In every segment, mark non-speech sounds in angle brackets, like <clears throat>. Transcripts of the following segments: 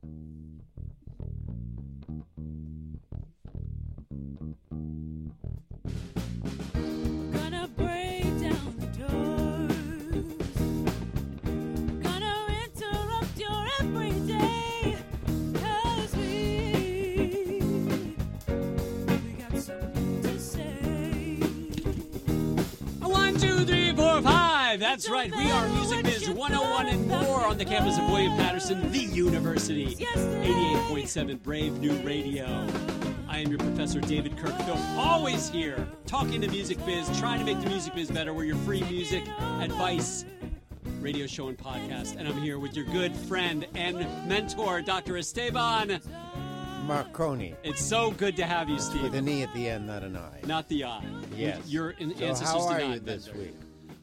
Thank you. That's right. We are Music Biz 101 and more on the campus of William Paterson, the university. 88.7 Brave New Radio. I am your professor, David Kirkfield, always here talking to Music Biz, trying to make the music biz better. We're your free music advice radio show and podcast. And I'm here with your good friend and mentor, Dr. Esteban. Marcone. It's so good to have you, Steve. With an E at the end, not an I. Not the I. Yes. Your an- So ancestors how are you this week?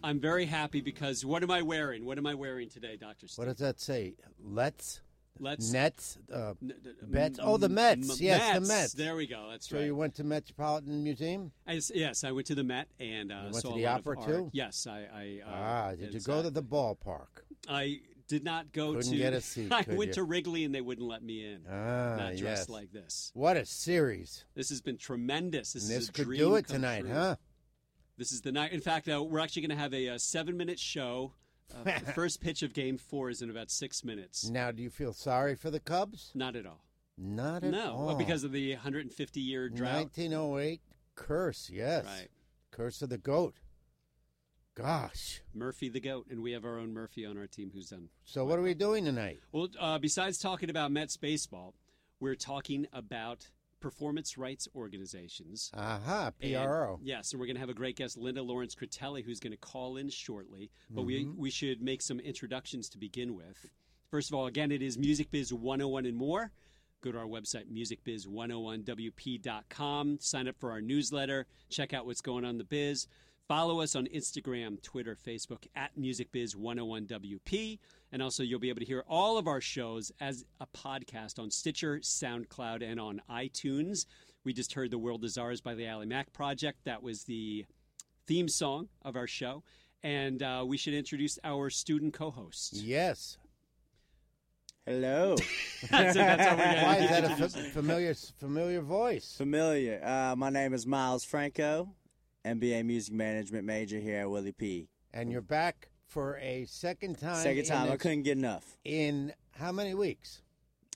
I'm very happy because what am I wearing? What am I wearing today, Doctor What does that say? Let's Let's Nets uh, N- d- Bets? m- Oh, the Mets. m- Yes, the Mets. There we go. That's So right. you went to Metropolitan Museum? I yes, I went to the Met and uh, went saw to a the lot of opera, too? Yes, I. I uh, ah, did you go to the ballpark? I did not go Couldn't to. get a <laughs> seat, I went you? to Wrigley and they wouldn't let me in. Ah, not dressed yes. like this. What a series! This has been tremendous. This, this could do it tonight, huh? This is the night. In fact, uh, we're actually going to have a, uh seven-minute show. Uh, the <laughs> first pitch of Game Four is in about six minutes. Now, do you feel sorry for the Cubs? Not at all. Not at no, all. well, because of the 150-year drought. 1908 curse, yes. Right. Curse of the goat. Gosh. Murphy the goat, and we have our own Murphy on our team who's done. So what are we doing tonight? Well, uh, besides talking about Mets baseball, we're talking about performance rights organizations. Aha, And- PRO. yes, and we're going to have a great guest, Linda Lorence Critelli, who's going to call in shortly. But Mm-hmm. we we should make some introductions to begin with. First of all, again, it is Music Biz 101 and more. Go to our website, musicbiz101wp.com. Sign up for our newsletter. Check out what's going on in the biz. Follow us on Instagram, Twitter, Facebook at MusicBiz101WP. And also, you'll be able to hear all of our shows as a podcast on Stitcher, SoundCloud, and on iTunes. We just heard The World Is Ours by the Ally Mac Project. That was the theme song of our show. And uh, we should introduce our student co hosts. Yes. Hello. <laughs> that's, it, that's how we're Why is that a familiar familiar voice? Familiar. Uh, my name is Miles Franco, MBA Music Management major here at Willie P. And you're back for a second time. Second time, I its- couldn't get enough. In how many weeks?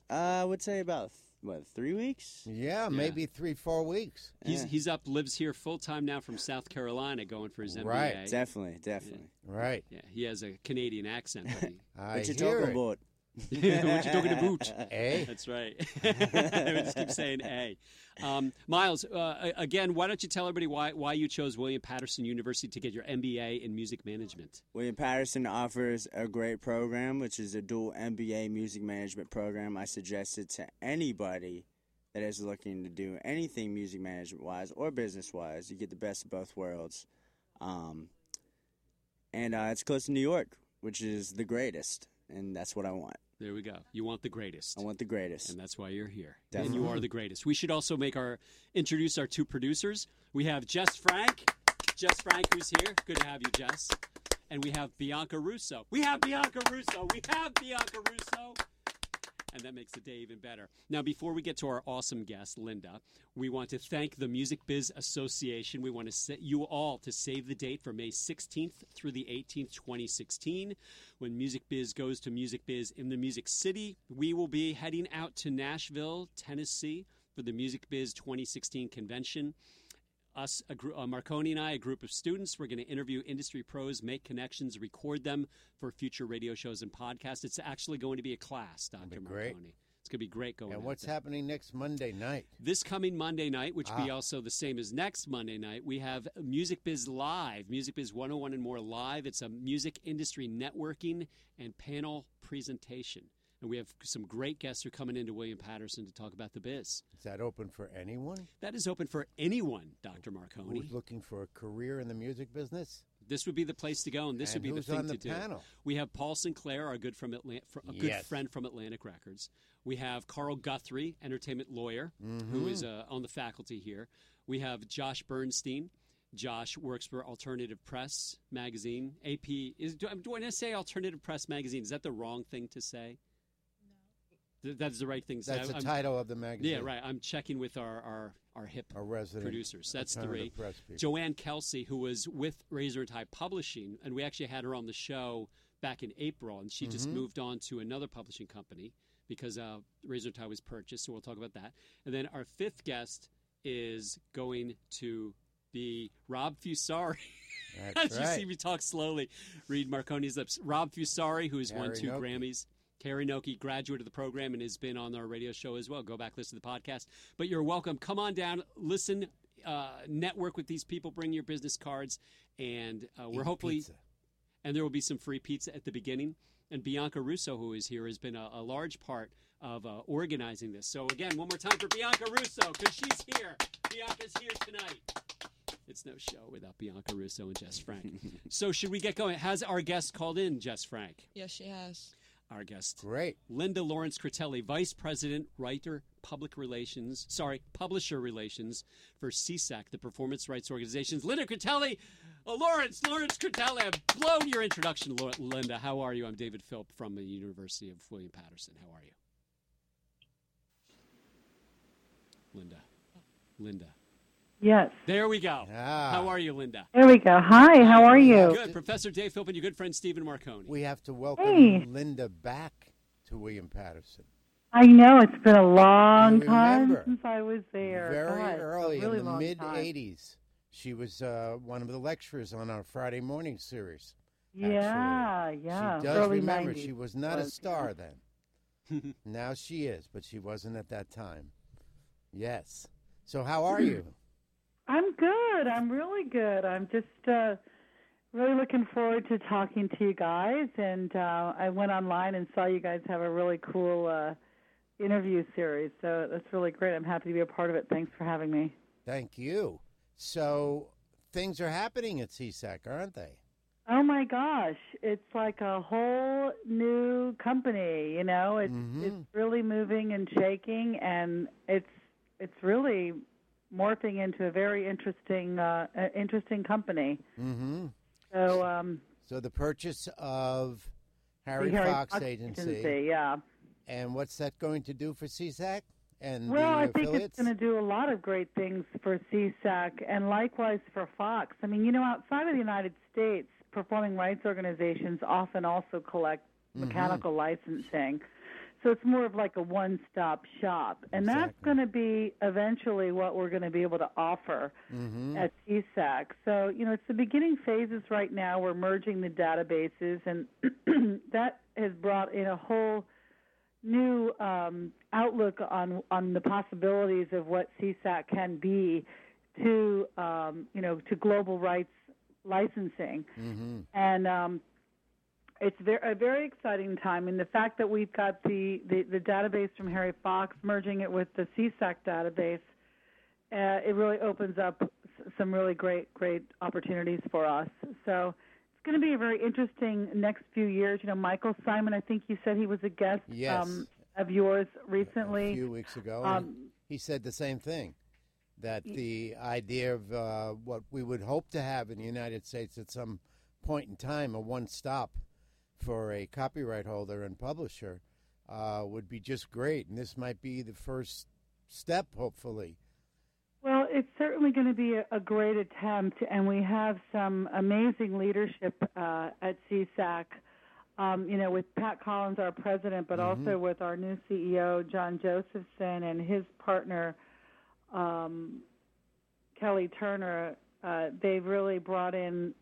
Uh, I would say about what three weeks. Yeah, maybe three, four weeks. He's Yeah. he's up, lives here full time now from South Carolina, going for his MBA. Right. Definitely, definitely. Right. Yeah, he has a Canadian accent. But he, <laughs> I what you hear talking it. about? <laughs> what you talking about? <laughs> Eh? That's right. <laughs> we just keep saying A. Um, Miles, uh, again, why don't you tell everybody why why you chose William Paterson University to get your MBA in music management? William Paterson offers a great program, which is a dual MBA music management program. I suggest it to anybody that is looking to do anything music management wise or business wise. You get the best of both worlds. Um, and uh, it's close to New York, which is the greatest. And that's what I want. There we go. You want the greatest. I want the greatest. and that's why you're here. And you are the greatest. We should also make our introduce our two producers. We have Jess Frank. Jess Frank, who's here. Good to have you, Jess. And we have Bianca Russo. We have Bianca Russo. We have Bianca Russo. That makes the day even better. Now, before we get to our awesome guest, Linda, we want to thank the Music Biz Association. We want to set you all to save the date for May 16th through the 18th, 2016. When Music Biz goes to Music Biz in the Music City, we will be heading out to Nashville, Tennessee for the Music Biz 2016 convention us, a gr- uh, Marcone and I, a group of students. We're going to interview industry pros, make connections, record them for future radio shows and podcasts. It's actually going to be a class, Dr. Marcone. great. It's going to be great going. And what's happening next Monday night? This coming Monday night, which will be Ah. also the same as next Monday night, we have Music Biz Live, Music Biz 101 and more live. It's a music industry networking and panel presentation. And we have some great guests who are coming into William Paterson to talk about the biz. Is that open for anyone That is open for anyone, Dr. Marcone. who's looking for a career in the music business? This would be the place to go, and this And would be the thing on the to do. panel? We have Paul Sinclair, our good from Atlant- a good Yes. friend from Atlantic Records. We have Carl Guthrie, entertainment lawyer, Mm-hmm. who is uh, on the faculty here. We have Josh Bernstein. Josh works for Alternative Press magazine. AP is do, do I say Alternative Press magazine? Is that the wrong thing to say? Th- that is the right thing. say. That's the I'm- title of the magazine. Yeah, right. I'm checking with our our, our hip Our resident producers. That's three. alternative press people. Joanne Kelsey, who was with Razor and Tie Publishing, and we actually had her on the show back in April, and she just Mhm. moved on to another publishing company because uh, Razor and Tie was purchased. So we'll talk about that. And then our fifth guest is going to be Rob Fusari. That's <laughs> As you right. see me talk slowly, read Marcone's lips. Rob Fusari, who has won Harry two. Grammys. Carrie Noki, graduate of the program, and has been on our radio show as well. Go back, listen to the podcast. But you're welcome. Come on down, listen, uh, network with these people, bring your business cards, and uh, we're Eat hopefully, pizza. and there will be some free pizza at the beginning. And Bianca Russo, who is here, has been a, a large part of uh, organizing this. So again, one more time for Bianca Russo, because she's here. Bianca's here tonight. It's no show without Bianca Russo and Jess Frank. <laughs> so should we get going? Has our guest called in, Jess Frank? Yes, she has. Our guest, Great. Linda Lorence Critelli, Vice President, Writer, Public Relations, sorry, Publisher Relations for SESAC, the Performance Rights Organizations. Linda Critelli, uh, Lorence, Lorence Critelli. I've blown your introduction, Linda. How are you? I'm David Philp from the University of William Paterson. How are you? Linda. Linda. Yes. There we go. Ah. How are you, Linda? There we go. Hi, how are you? Good. Professor Dave Philp and your good friend Stephen Marcone. We have to welcome Hey. Linda back to William Paterson. I know it's been a long time since I was there. Very God, early really in the mid time. 80s. She was uh, one of the lecturers on our Friday morning series. Yeah, yeah. she does early remember 90s. she was not a star then. <laughs> now she is, but she wasn't at that time. Yes. So how are you? I'm good. I'm really good. I'm just uh, really looking forward to talking to you guys. And uh, I went online and saw you guys have a really cool uh, interview series. So that's really great. I'm happy to be a part of it. Thanks for having me. Thank you. So things are happening at SESAC, aren't they? Oh my gosh, it's like a whole new company, you know. It's Mhm. it's really moving and shaking and it's it's really morphing into a very interesting uh uh, interesting company. Mm-hmm. So um So the purchase of Harry, Harry Fox, Agency, yeah. and what's that going to do for SESAC and Well, I think it's going to do a lot of great things for SESAC and likewise for Fox. I mean, you know, outside of the United States, performing rights organizations often also collect Mm-hmm. mechanical licensing. So it's more of like a one-stop shop, and that's going to be eventually what we're going to be able to offer Mhm. at SESAC. So you know, it's the beginning phases right now. We're merging the databases, and <clears throat> that has brought in a whole new um, outlook on on the possibilities of what SESAC can be to um, you know to global rights licensing Mhm. and um, it's a very exciting time. And the fact that we've got the, the, the database from Harry Fox, merging it with the SESAC database, uh, it really opens up some really great, great opportunities for us. So it's going to be a very interesting next few years. You know, Michael Simon, I think you said he was a guest Yes. um, of yours recently, a few weeks ago. Um, he said the same thing that the idea of uh, what we would hope to have in the United States at some point in time, a one stop for a copyright holder and publisher, uh, would be just great. And this might be the first step, hopefully. Well, it's certainly going to be a, a great attempt, and we have some amazing leadership uh, at SESAC. Um, you know, with Pat Collins, our president, but also with our new CEO, John Josephson, and his partner, um, Kelly Turner. Uh, they've really brought in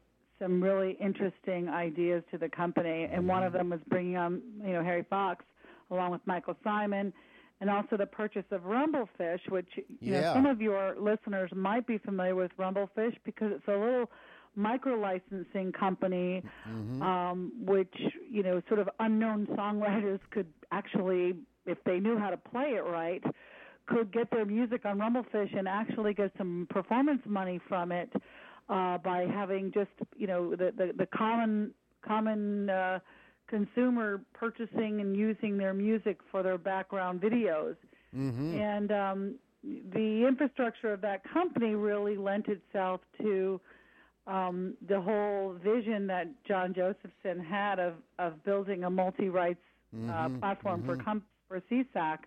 some really interesting ideas to the company, and one of them was bringing on, you know, Harry Fox, along with Michael Simon, and also the purchase of Rumblefish, which you know some of your listeners might be familiar with Rumblefish because it's a little micro licensing company, um, which you know sort of unknown songwriters could actually, if they knew how to play it right, could get their music on Rumblefish and actually get some performance money from it uh, by having just you know the the, the common common uh, consumer purchasing and using their music for their background videos. Mm-hmm. And um, the infrastructure of that company really lent itself to um, the whole vision that John Josephson had of, of building a multi rights uh, Mhm, platform for, com- for SESAC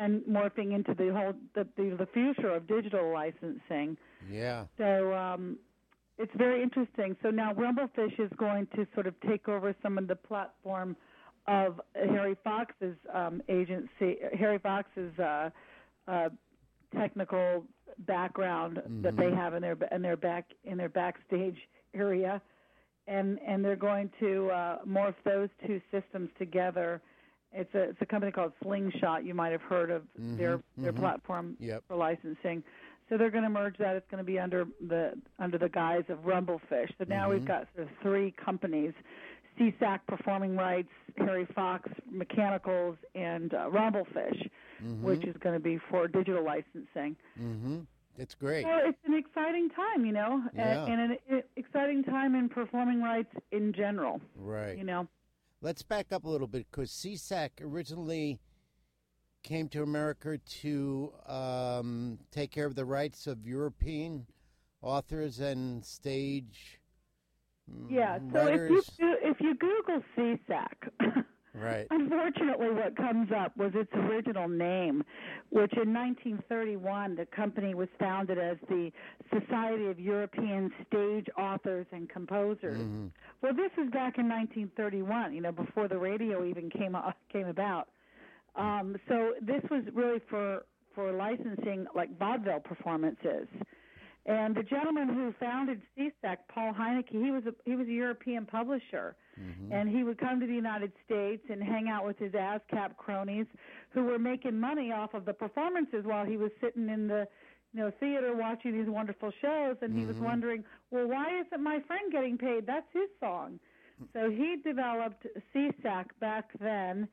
and morphing into the whole the the, the future of digital licensing. Yeah. So um, it's very interesting. So now Rumblefish is going to sort of take over some of the platform of Harry Fox's um, agency, Harry Fox's uh, uh, technical background that they have in their in their back in their backstage area, and and they're going to uh, morph those two systems together. It's a it's a company called Slingshot. You might have heard of their their platform Yep. for licensing. So they're going to merge that. It's going to be under the under the guise of Rumblefish. So now we've got sort of three companies: SESAC Performing Rights, Harry Fox Mechanicals, and uh, Rumblefish, which is going to be for digital licensing. Mm-hmm. It's great. Well, it's an exciting time, you know, Yeah. and an exciting time in performing rights in general. Right. You know. Let's back up a little bit because SESAC originally came to America to um, take care of the rights of European authors and stage mm, Yeah. So if you if you Google SESAC, Right. Unfortunately, what comes up was its original name, which in 1931 the company was founded as the Society of European Stage Authors and Composers. Mm-hmm. Well, this was back in 1931, you know, before the radio even came uh, came about. Um, so this was really for for licensing like vaudeville performances. And the gentleman who founded SESAC, Paul Heinecke, he was a, he was a European publisher, mm-hmm. and he would come to the United States and hang out with his ASCAP cronies, who were making money off of the performances while he was sitting in the you know theater watching these wonderful shows, and he was mm-hmm. wondering, well, why isn't my friend getting paid? That's his song. Mm. So he developed SESAC back then,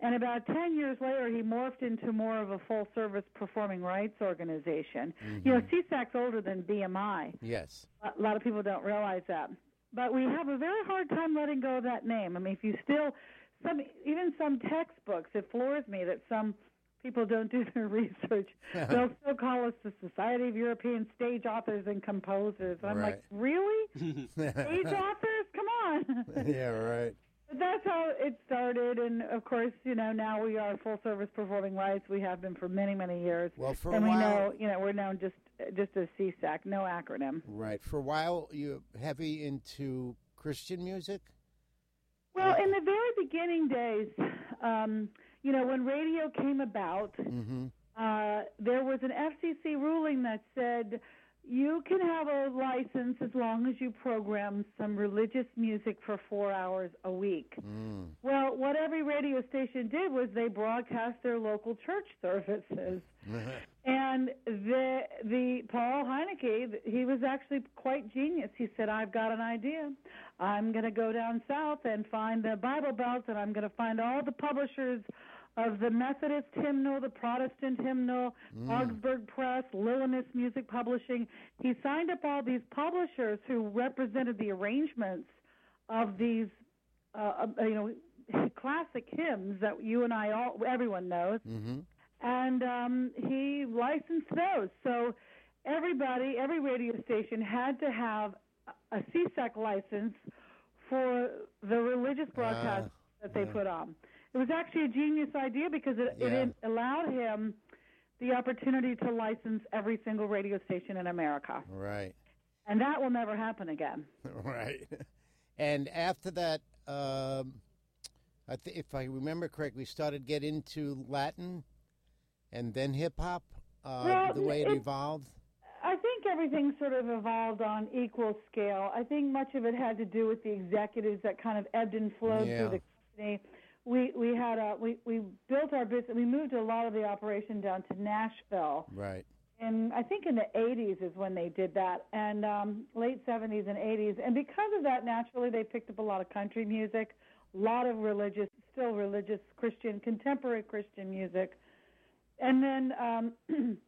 and about 10 years later, he morphed into more of a full service performing rights organization. You know, mm-hmm. SESAC's older than BMI. Yes. A lot of people don't realize that. But we have a very hard time letting go of that name. I mean, if you still, some even some textbooks, it floors me that some people don't do their <laughs> research. <laughs> They'll still call us the Society of European Stage Authors and Composers. And I'm like, really? <laughs> Stage authors? Come on. yeah, right. But that's how it started, and of course, you know, now we are full service performing rights. We have been for many, many years. Well, for a and we while- know, you know, we're known just just as SESAC, no acronym. Right. For a while, you heavy into Christian music. Well, in the very beginning days, um, you know, when radio came about, Mm-hmm. uh, there was an FCC ruling that said you can have a license as long as you program some religious music for four hours a week. Mm. Well, what every radio station did was they broadcast their local church services. <laughs> And the the Paul Heinecke, he was actually quite genius. He said, "I've got an idea. I'm going to go down south and find the Bible Belt, and I'm going to find all the publishers of the Methodist hymnal, the Protestant hymnal, Augsburg Press, Lillenas Music Publishing. He signed up all these publishers who represented the arrangements of these, uh, uh, you know, <laughs> classic hymns that you and I all everyone knows." Mm-hmm. and um, he licensed those. So everybody, every radio station had to have a SESAC license for the religious broadcasts that they put on. It was actually a genius idea because it, Yeah. it allowed him the opportunity to license every single radio station in America. Right. And that will never happen again. <laughs> Right. And after that, um, I th- if I remember correctly, we started get into Latin, and then hip hop. Uh, Well, the way it, it- evolved. I think everything sort of evolved on equal scale. I think much of it had to do with the executives that kind of ebbed and flowed Yeah. through the company. We we had a we we built our business. We moved a lot of the operation down to Nashville, Right. and I think in the 80s is when they did that, and um, late 70s and 80s. And because of that, naturally, they picked up a lot of country music, a lot of religious, still religious Christian, contemporary Christian music, and then um, <clears throat>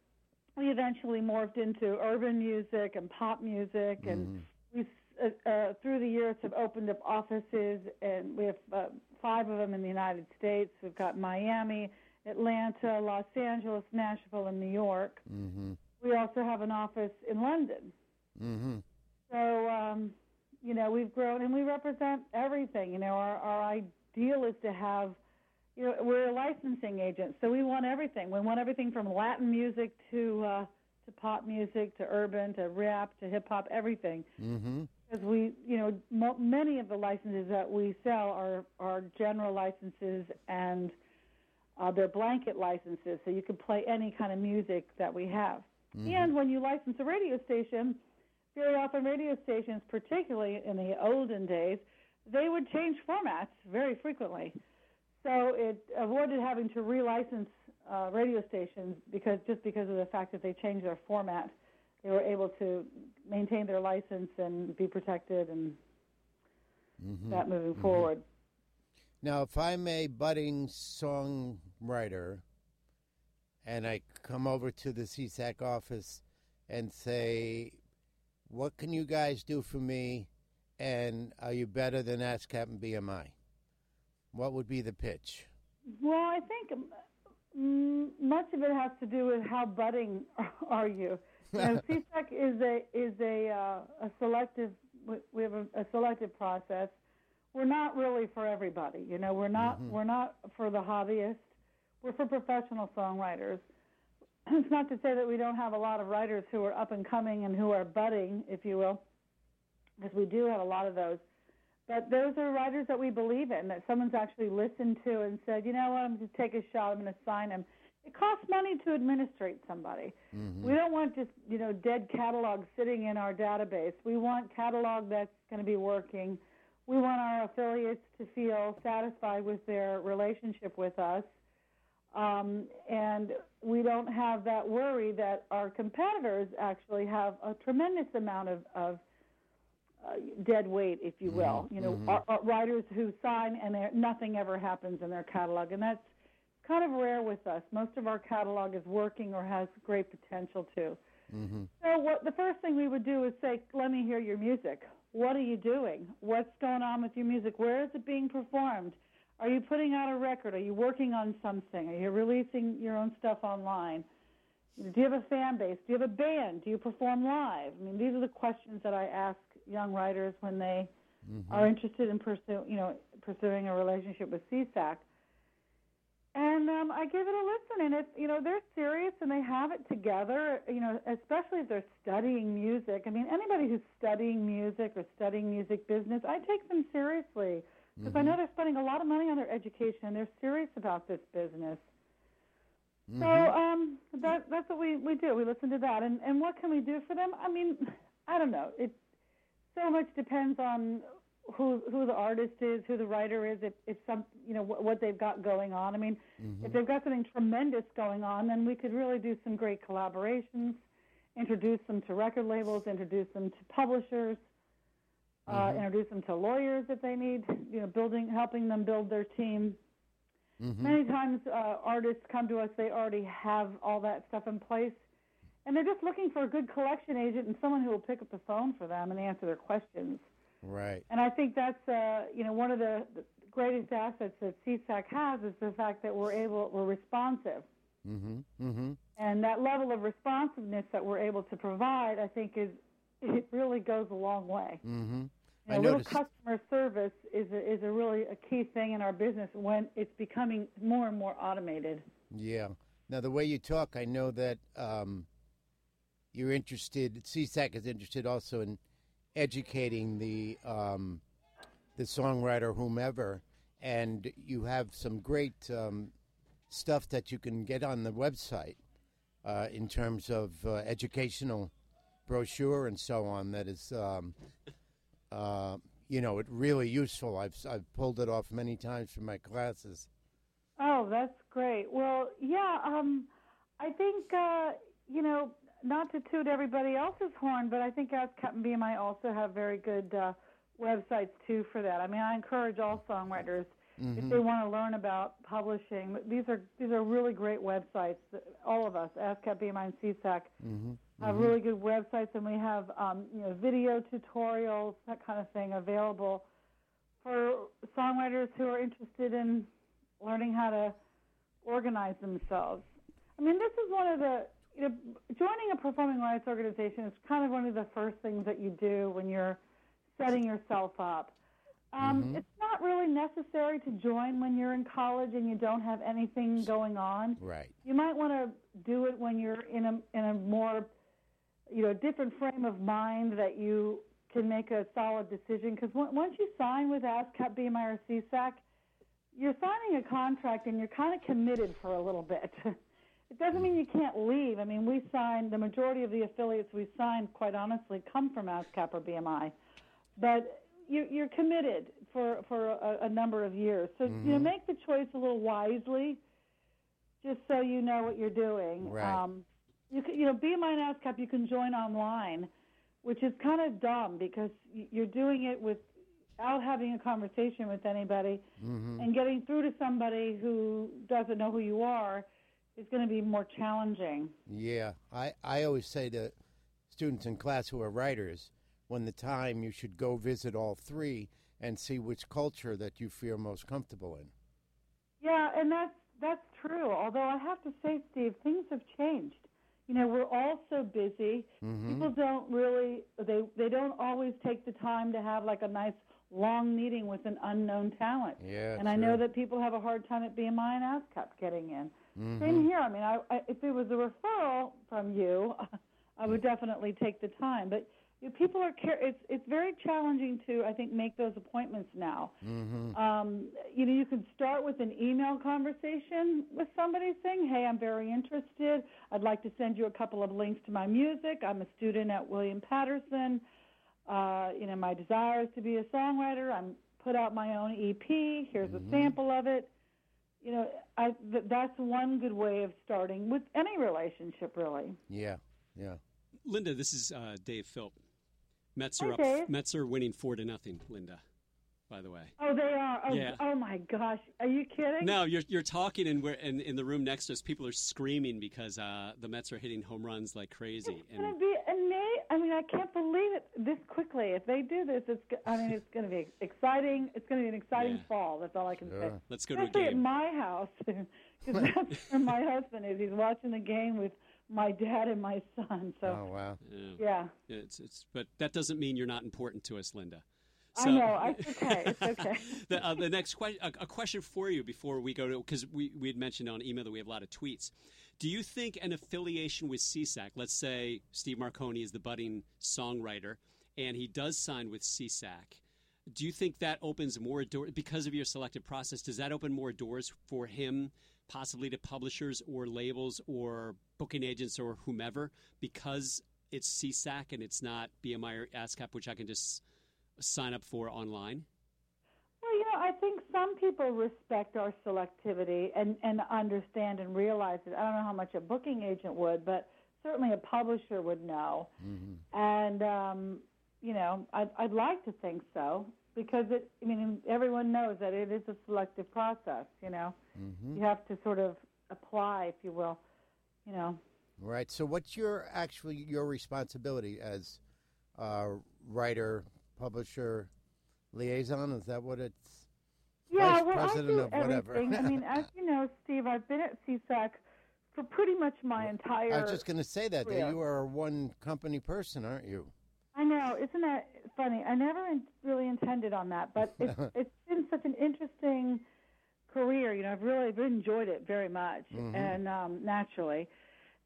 we eventually morphed into urban music and pop music, and we uh, uh, through the years have opened up offices, and we have uh, five of them in the United States. We've got Miami, Atlanta, Los Angeles, Nashville, and New York. Mm-hmm. We also have an office in London. Mm-hmm. So, um, you know, we've grown and we represent everything. You know, our, our ideal is to have you know, we're a licensing agent, so we want everything. We want everything from Latin music to uh, to pop music to urban to rap to hip hop, everything. Mm-hmm. Because we, you know, mo- many of the licenses that we sell are are general licenses and uh, they're blanket licenses, so you can play any kind of music that we have. And when you license a radio station, very often radio stations, particularly in the olden days, they would change formats very frequently. So it avoided having to relicense uh, radio stations because just because of the fact that they changed their format, they were able to maintain their license and be protected and that moving forward. Now, if I'm a budding songwriter and I come over to the SESAC office and say, What can you guys do for me? And are you better than ASCAP and BMI? What would be the pitch? Well, I think mm, much of it has to do with how budding <laughs> are you. You know, SESAC is a is a uh, a selective. we- have a, a selective process. We're not really for everybody. You know, we're not we're not for the hobbyist. We're for professional songwriters. <clears throat> It's not to say that we don't have a lot of writers who are up and coming and who are budding, if you will, because we do have a lot of those. But those are writers that we believe in, that someone's actually listened to and said, you know what, I'm going to take a shot, I'm going to sign him. It costs money to administrate somebody. We don't want just, you know, dead catalog sitting in our database. We want catalog that's going to be working. We want our affiliates to feel satisfied with their relationship with us. Um, and we don't have that worry that our competitors actually have a tremendous amount of, of uh, dead weight, if you will. You know, our, our writers who sign and nothing ever happens in their catalog, and that's kind of rare with us. Most of our catalog is working or has great potential to. Mm-hmm. So, what the first thing we would do is say, "Let me hear your music. What are you doing? What's going on with your music? Where is it being performed? Are you putting out a record? Are you working on something? Are you releasing your own stuff online?" Do you have a fan base? Do you have a band? Do you perform live? I mean, these are the questions that I ask young writers when they mm-hmm. are interested in pursue, you know, pursuing a relationship with SESAC. And um, I give it a listen, and if you know they're serious and they have it together, you know, especially if they're studying music. I mean, anybody who's studying music or studying music business, I take them seriously because I know they're spending a lot of money on their education. and They're serious about this business. So um, that that's what we, we do. We listen to that, and and what can we do for them? I mean, I don't know. It so much depends on who who the artist is, who the writer is, if if some you know what, what they've got going on. I mean, if they've got something tremendous going on, then we could really do some great collaborations, introduce them to record labels, introduce them to publishers, uh, introduce them to lawyers if they need, you know, building helping them build their team. Many times uh, artists come to us, they already have all that stuff in place, and they're just looking for a good collection agent and someone who will pick up the phone for them and answer their questions. Right. And I think that's uh, you know one of the, the greatest assets that SESAC has is the fact that we're able we're responsive, Mm-hmm. Mm-hmm. and that level of responsiveness that we're able to provide, I think is it really goes a long way. Mm-hmm. You I know, little customer service is a, is a really a key thing in our business when it's becoming more and more automated. Yeah. Now, the way you talk, I know that um, you're interested. SESAC is interested also in educating the um, the songwriter, whomever, and you have some great um, stuff that you can get on the website uh, in terms of uh, educational brochure and so on. That is, um, uh, you know, it really useful. I've I've pulled it off many times for my classes. Oh, that's great. Well, yeah, um, I think uh, you know, not to toot everybody else's horn, but I think ASCAP and BMI also have very good uh, websites too for that. I mean, I encourage all songwriters if they want to learn about publishing. These are these are really great websites. All of us, ASCAP, BMI, and SESAC, have really good websites, and we have um, you know video tutorials, that kind of thing, available for songwriters who are interested in learning how to organize themselves. I mean, this is one of the you know joining a performing rights organization is kind of one of the first things that you do when you're setting yourself up. Um, Mhm. It's not really necessary to join when you're in college and you don't have anything going on. Right. You might want to do it when you're in a in a more, you know, different frame of mind that you can make a solid decision. Because once you sign with ASCAP, BMI, or SESAC, you're signing a contract and you're kind of committed for a little bit. <laughs> it doesn't mean you can't leave. I mean, we signed the majority of the affiliates we signed, quite honestly, come from ASCAP or BMI, but you, you're committed for for a, a number of years. So you know, make the choice a little wisely, just so you know what you're doing. Right. Um, you can, you know, BMI and ASCAP you can join online, which is kind of dumb because you're doing it without having a conversation with anybody Mm-hmm. and getting through to somebody who doesn't know who you are is going to be more challenging. Yeah, I, I always say to students in class who are writers, when the time you should go visit all three and see which culture that you feel most comfortable in. Yeah, and that's that's true. Although I have to say, Steve, things have changed. You know, we're all so busy. Mm-hmm. People don't really they they don't always take the time to have like a nice long meeting with an unknown talent. Yeah, and I know that people have a hard time at BMI and ASCAP getting in. Mm-hmm. Same here. I mean, I, I, if it was a referral from you, <laughs> I would definitely take the time. But you know, people are care- it's it's very challenging to I think make those appointments now. Mm-hmm. Um, you know, you could start with an email conversation with somebody saying, "Hey, I'm very interested. I'd like to send you a couple of links to my music. I'm a student at William Paterson. Uh, you know, my desire is to be a songwriter. I'm put out my own EP. Here's a sample of it." You know, I, th- that's one good way of starting with any relationship, really. Yeah, yeah. Linda, this is uh, Dave Philp. Mets Hi, are up. Dave. Mets are winning four to nothing. Linda, by the way. Oh, they are. Oh, Yeah. oh my gosh, are you kidding? No, you're you're talking, and we're and in the room next to us, people are screaming because uh, the Mets are hitting home runs like crazy. It's gonna be amazing. I mean, I can't believe it this quickly. If they do this, it's. I mean, it's going to be exciting. It's going to be an exciting Yeah. fall. That's all I can say. Let's go to a Especially at my house, <laughs> because that's where my husband is. He's watching the game with my dad and my son. So Oh wow. Yeah. yeah, It's it's, but that doesn't mean you're not important to us, Linda. I know. It's okay. It's <laughs> okay. the, uh, the next question, a, a question for you before we go to, because we, we had mentioned on email that we have a lot of tweets. Do you think an affiliation with SESAC, let's say Steve Marcone is the budding songwriter, and he does sign with SESAC, do you think that opens more doors, because of your selective process, does that open more doors for him, possibly to publishers or labels or booking agents or whomever, because it's SESAC and it's not BMI or ASCAP, which I can just sign up for online? Well, you know, I think some people respect our selectivity and, and understand and realize it. I don't know how much a booking agent would, but certainly a publisher would know. And, um, you know, I'd, I'd like to think so because it, I mean, everyone knows that it is a selective process, you know. You have to sort of apply, if you will, you know. Right. So, what's your actually your responsibility as a writer, publisher, liaison? Is that what it's? Yeah, Vice well, president I do everything. I mean, as you know, Steve, I've been at SESAC for pretty much my entire. I was just going to say that, that you are a one company person, aren't you? I know, isn't that funny? I never in, really intended on that, but it's <laughs> it's been such an interesting career. You know, I've really enjoyed it very much, and um, naturally,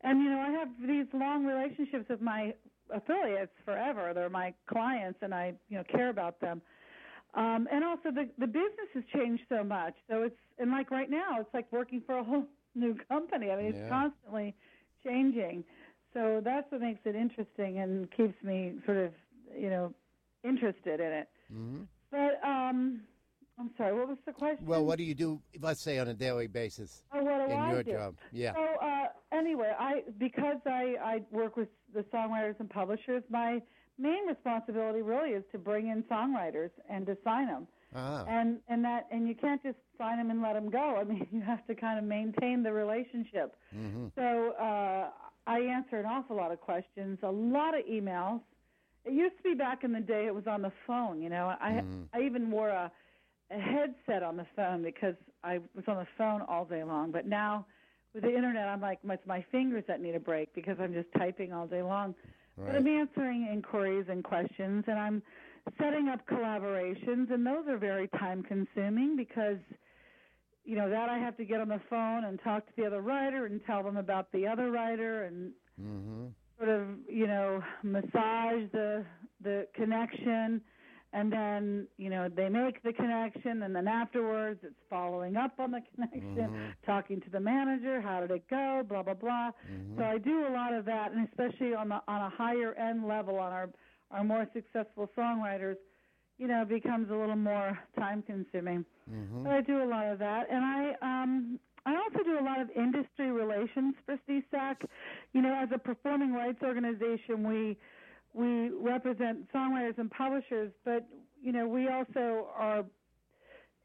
and you know, I have these long relationships with my affiliates forever. They're my clients, and I you know care about them. Um, and also, the the business has changed so much. So it's and like right now, it's like working for a whole <laughs> new company. I mean, it's Yeah. constantly changing. So that's what makes it interesting and keeps me sort of, you know, interested in it. hmm But um, I'm sorry, what was the question? Well, what do you do? Let's say on a daily basis oh, what do in I your do? job. Yeah. So uh, anyway, I because I I work with the songwriters and publishers, my main responsibility really is to bring in songwriters and to sign them. Ah. And and that and you can't just sign them and let them go. I <laughs> mean, you have to kind of maintain the relationship. Mm-hmm. So uh, I answer an awful lot of questions, a lot of emails. It used to be back in the day; it was on the phone. You know, I Mhm. I even wore a, a headset on the phone because I was on the phone all day long. But now, with the internet, I'm like it's my fingers that need a break because I'm just typing all day long. But I'm answering inquiries and questions, and I'm setting up collaborations, and those are very time consuming because you know that I have to get on the phone and talk to the other writer and tell them about the other writer and Mm-hmm. sort of you know massage the the connection and then you know they make the connection and then afterwards it's following up on the connection Mhm. talking to the manager how did it go blah blah blah Mhm. so i do a lot of that and especially on the on a higher end level on our our more successful songwriters you know it becomes a little more time consuming Mhm. but I do a lot of that, and I um, I also do a lot of industry relations for SESAC. You know, as a performing rights organization, we we represent songwriters and publishers, but you know, we also are.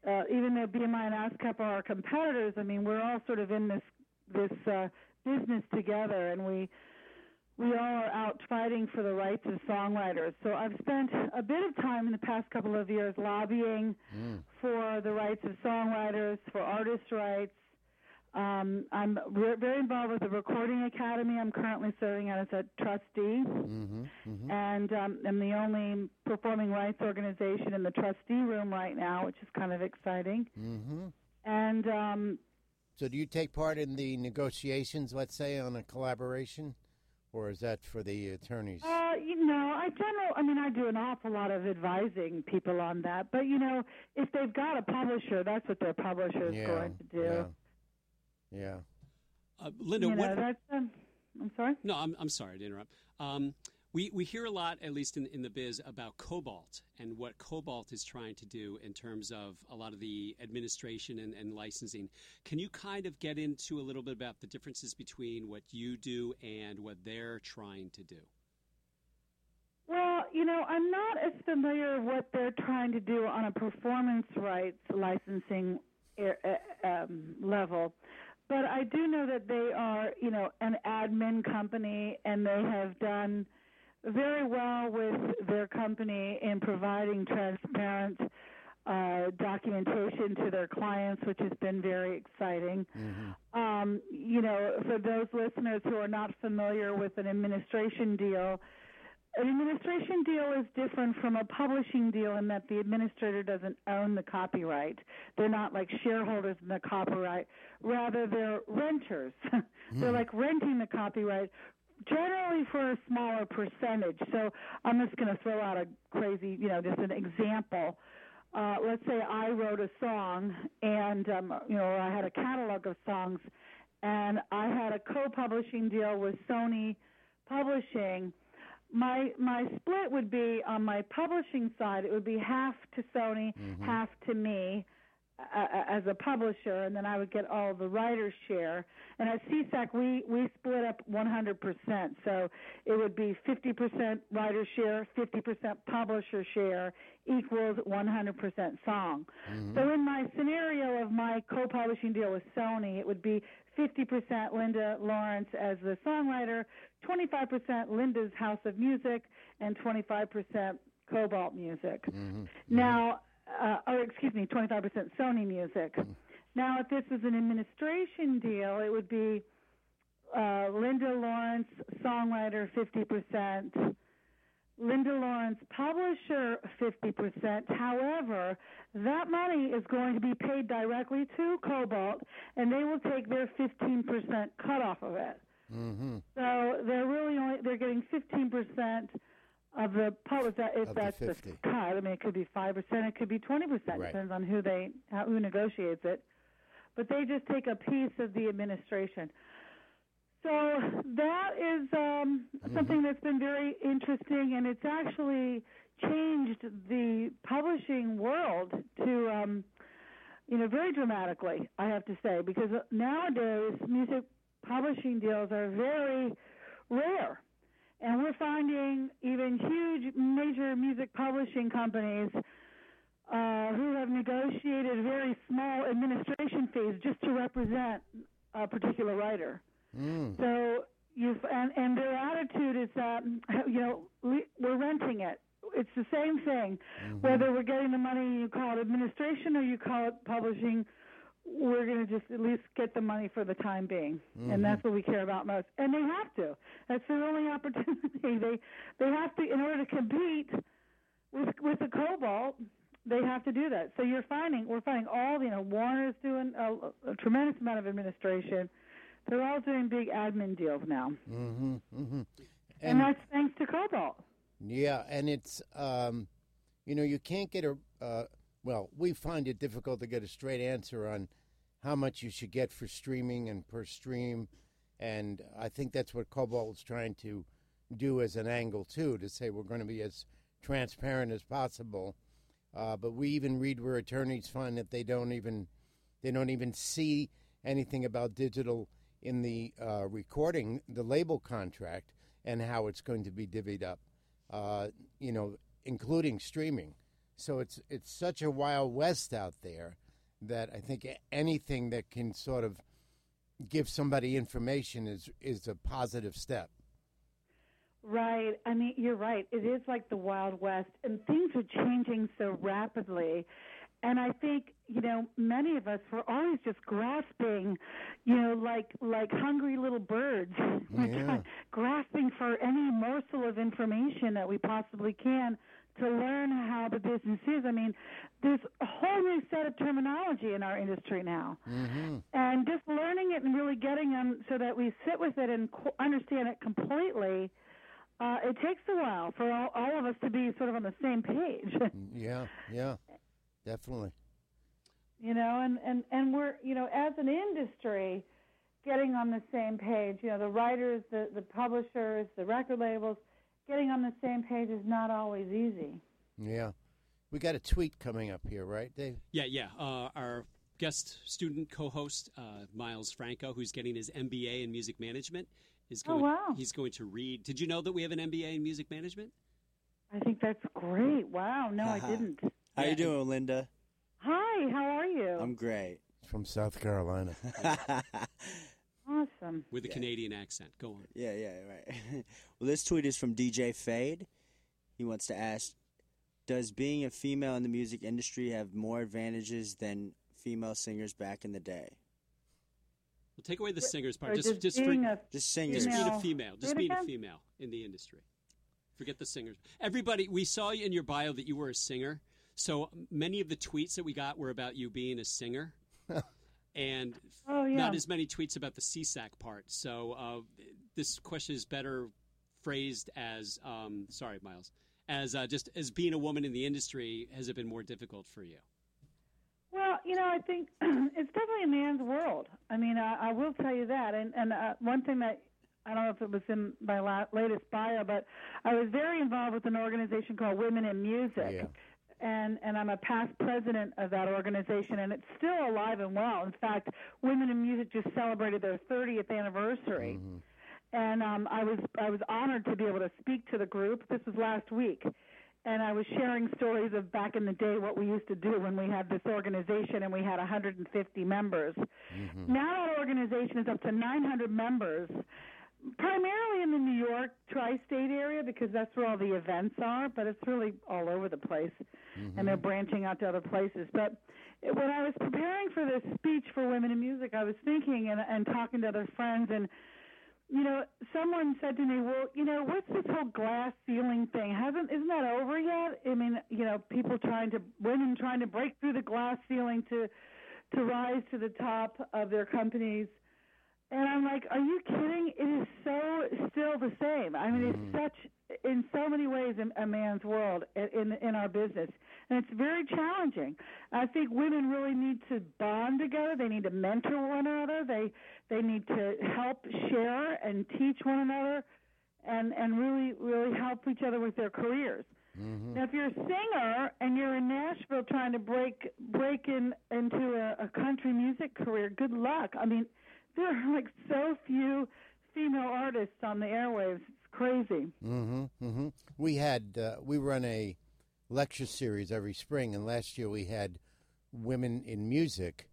Uh, even though BMI and ASCAP are our competitors, I mean, we're all sort of in this this uh, business together, and we we all are out fighting for the rights of songwriters. So I've spent a bit of time in the past couple of years lobbying Mm. for the rights of songwriters, for artists' rights. Um, I'm re- very involved with the Recording Academy. I'm currently serving as a trustee, Mhm. Mhm. and um, I'm the only performing rights organization in the trustee room right now, which is kind of exciting. Mhm. And um, So, do you take part in the negotiations, let's say, on a collaboration, or is that for the attorneys? Uh, you know, I general. I mean, I do an awful lot of advising people on that. But you know, if they've got a publisher, that's what their publisher is yeah. going to do. Yeah. Yeah. Uh, Linda, you know, what? that's. Um, I'm sorry. No, I'm, I'm sorry to interrupt. Um, we, we hear a lot, at least in, in the biz, about Kobalt and what Kobalt is trying to do in terms of a lot of the administration and, and licensing. Can you kind of get into a little bit about the differences between what you do and what they're trying to do? Well, you know, I'm not as familiar what they're trying to do on a performance rights licensing er- uh, um, level, but I do know that they are, you know, an admin company, and they have done very well with their company in providing transparent uh, documentation to their clients, which has been very exciting. Mhm. Um, you know, for those listeners who are not familiar with an administration deal, an administration deal is different from a publishing deal in that the administrator doesn't own the copyright. They're not like shareholders in the copyright. Rather, they're renters. <laughs> they're like renting the copyright, generally for a smaller percentage. So I'm just going to throw out a crazy, you know, just an example. Uh, let's say I wrote a song, and um, you know, I had a catalog of songs, and I had a co-publishing deal with Sony Publishing. My my split would be on my publishing side. It would be half to Sony, mm-hmm. half to me uh, as a publisher, and then I would get all the writer's share. And at SESAC, we we split up 100%. So it would be 50% writer share, 50% publisher share equals 100% song. So in my scenario of my co-publishing deal with Sony, it would be 50% Linda Lorence as the songwriter, 25% Linda's House of Music, and 25% Kobalt Music. Mhm. Now, uh, or excuse me, 25% Sony Music. Now, if this was an administration deal, it would be uh, Linda Lorence, songwriter, 50%. Linda Lorence, publisher, 50%. However, that money is going to be paid directly to Kobalt, and they will take their 15% cut off of it. Mhm. So they're really only they're getting 15% of the. That if Of the that's the 50. cut, I mean, it could be five percent, it could be 20 percent, Right. depends on who they how, who negotiates it. But they just take a piece of the administration. So that is um, Mm-hmm. something that's been very interesting, and it's actually changed the publishing world to, um, you know, very dramatically. I have to say, because nowadays music publishing deals are very rare, and we're finding even huge major music publishing companies uh, who have negotiated very small administration fees just to represent a particular writer. Mm. So you and and their attitude is that you know we, we're renting it. It's the same thing, whether we're getting the money you call it administration or you call it publishing. We're going to just at least get the money for the time being, and that's what we care about most. And they have to. That's their only <laughs> opportunity. They they have to in order to compete. with with the Kobalt, they have to do that. So you're finding we're finding all you know Warner's doing a, a tremendous amount of administration. They're all doing big admin deals now, Mm-hmm. Mm-hmm. and, that's thanks to Kobalt. Yeah, and it's um, you know you can't get a uh, well we find it difficult to get a straight answer on how much you should get for streaming and per stream, and I think that's what Kobalt is trying to do as an angle too to say we're going to be as transparent as possible. Uh, but we even read where attorneys find that they don't even they don't even see anything about digital in the uh, recording, the label contract, and how it's going to be divvied up uh, you know, including streaming. So it's it's such a wild west out there that I think anything that can sort of give somebody information is is a positive step. Right. I mean, you're right. It is like the Wild West, and things are changing so rapidly. And I think you know many of us were always just grasping, you know, like like hungry little birds, <laughs> Yeah. grasping for any morsel of information that we possibly can to learn how the business is. I mean, there's a whole new set of terminology in our industry now Mm-hmm. and just learning it and really getting them so that we sit with it and co- understand it completely. Uh, it takes a while for all, all of us to be sort of on the same page, <laughs> Yeah, yeah, definitely. you know, and, and, and we're, you know, as an industry, getting on the same page, you know, the writers, the, the publishers, the record labels, getting on the same page is not always easy. Yeah, we got a tweet coming up here, right, Dave? Yeah, yeah. Uh, our guest student co-host uh, Miles Franco, who's getting his MBA in music management, is going. Oh, going. wow. He's going to read. Did you know that we have an MBA in music management? I think that's great. Wow. No, I <laughs> didn't. How Yeah. you doing, Linda? Hi, how are you? I'm great. From South Carolina. <laughs> awesome. With a Yeah. Canadian accent. Go on. yeah, yeah, right. <laughs> well, this tweet is from DJ Fade. He wants to ask, does being a female in the music industry have more advantages than female singers back in the day? Well, take away the singers part. Or Just, just, just, being for, a Just singers. just being a Female. female. Just being a female in the industry. Forget the singers. Everybody, we saw in your bio that you were a singer. So many of the tweets that we got were about you being a singer, <laughs> and Oh yeah. not as many tweets about the SESAC part. So uh, this question is better phrased as, um, sorry, Miles, as uh, just as being a woman in the industry. Has it been more difficult for you? Well, you know, I think <clears throat> it's definitely a man's world. I mean, I, I will tell you that. And and uh, one thing that I don't know if it was in my la- latest bio, but I was very involved with an organization called Women in Music. Yeah. And and I'm a past president of that organization, and it's still alive and well. In fact, Women in Music just celebrated their 30th anniversary, and um, I was I was honored to be able to speak to the group. This was last week, and I was sharing stories of back in the day what we used to do when we had this organization and we had 150 members. Now that organization is up to 900 members, primarily in the New York tri-state area because that's where all the events are, but it's really all over the place, and they're mm-hmm. branching out to other places. But when I was preparing for this speech for Women in Music, I was thinking and, and talking to other friends and you know, someone said to me, "Well, you know, what's this whole glass ceiling thing? Hasn't isn't that over yet? I mean, you know, people trying to women trying to break through the glass ceiling to to rise to the top of their companies." And I'm like, "Are you kidding? It is so still the same. I mean, it's mm. such in so many ways in a man's world in in our business, and it's very challenging. I think women really need to bond together. They need to mentor one another. They they need to help share and teach one another, and and really really help each other with their careers. Mm-hmm. Now, if you're a singer and you're in Nashville trying to break break in into a, a country music career, good luck. I mean, there are like so few female artists on the airwaves. It's crazy. Mm-hmm. Mm-hmm. We had uh, we run a lecture series every spring, and last year we had women in music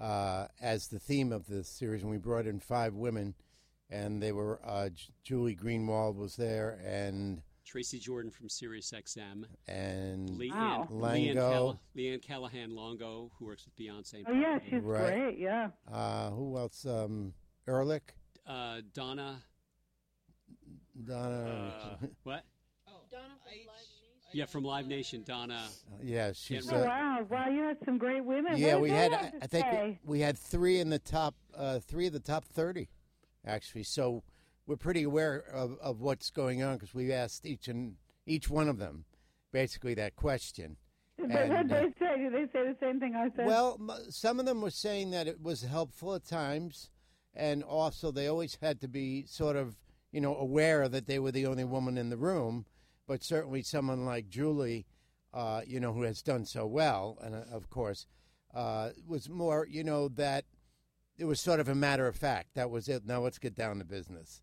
uh, as the theme of the series, and we brought in five women, and they were uh, Julie Greenwald was there, and Tracy Jordan from Sirius XM. and Leanne, Wow. Leanne, Lango. Calla- Leanne Callahan Longo, who works with Beyonce. Oh yeah, she's Right. great. Yeah. uh, who else? Um, Ehrlich, uh, Donna. Donna. Uh, <laughs> what? Oh, Donna from I, Live Nation. Yeah, from Live Nation, Donna. Yeah, she's. Oh Uh, wow! Wow, you had some great women. yeah, What we had. I I think say? we had three in the top, uh, three of the top thirty, actually. So we're pretty aware of, of what's going on because we asked each and each one of them, basically that question. But what and, did uh, they say? Did they say the same thing I said? Well, some of them were saying that it was helpful at times, and also they always had to be sort of, you know, aware that they were the only woman in the room. But certainly, someone like Julie, uh, you know, who has done so well, and uh, of course, uh, was more, you know, that it was sort of a matter of fact. That was it. Now let's get down to business.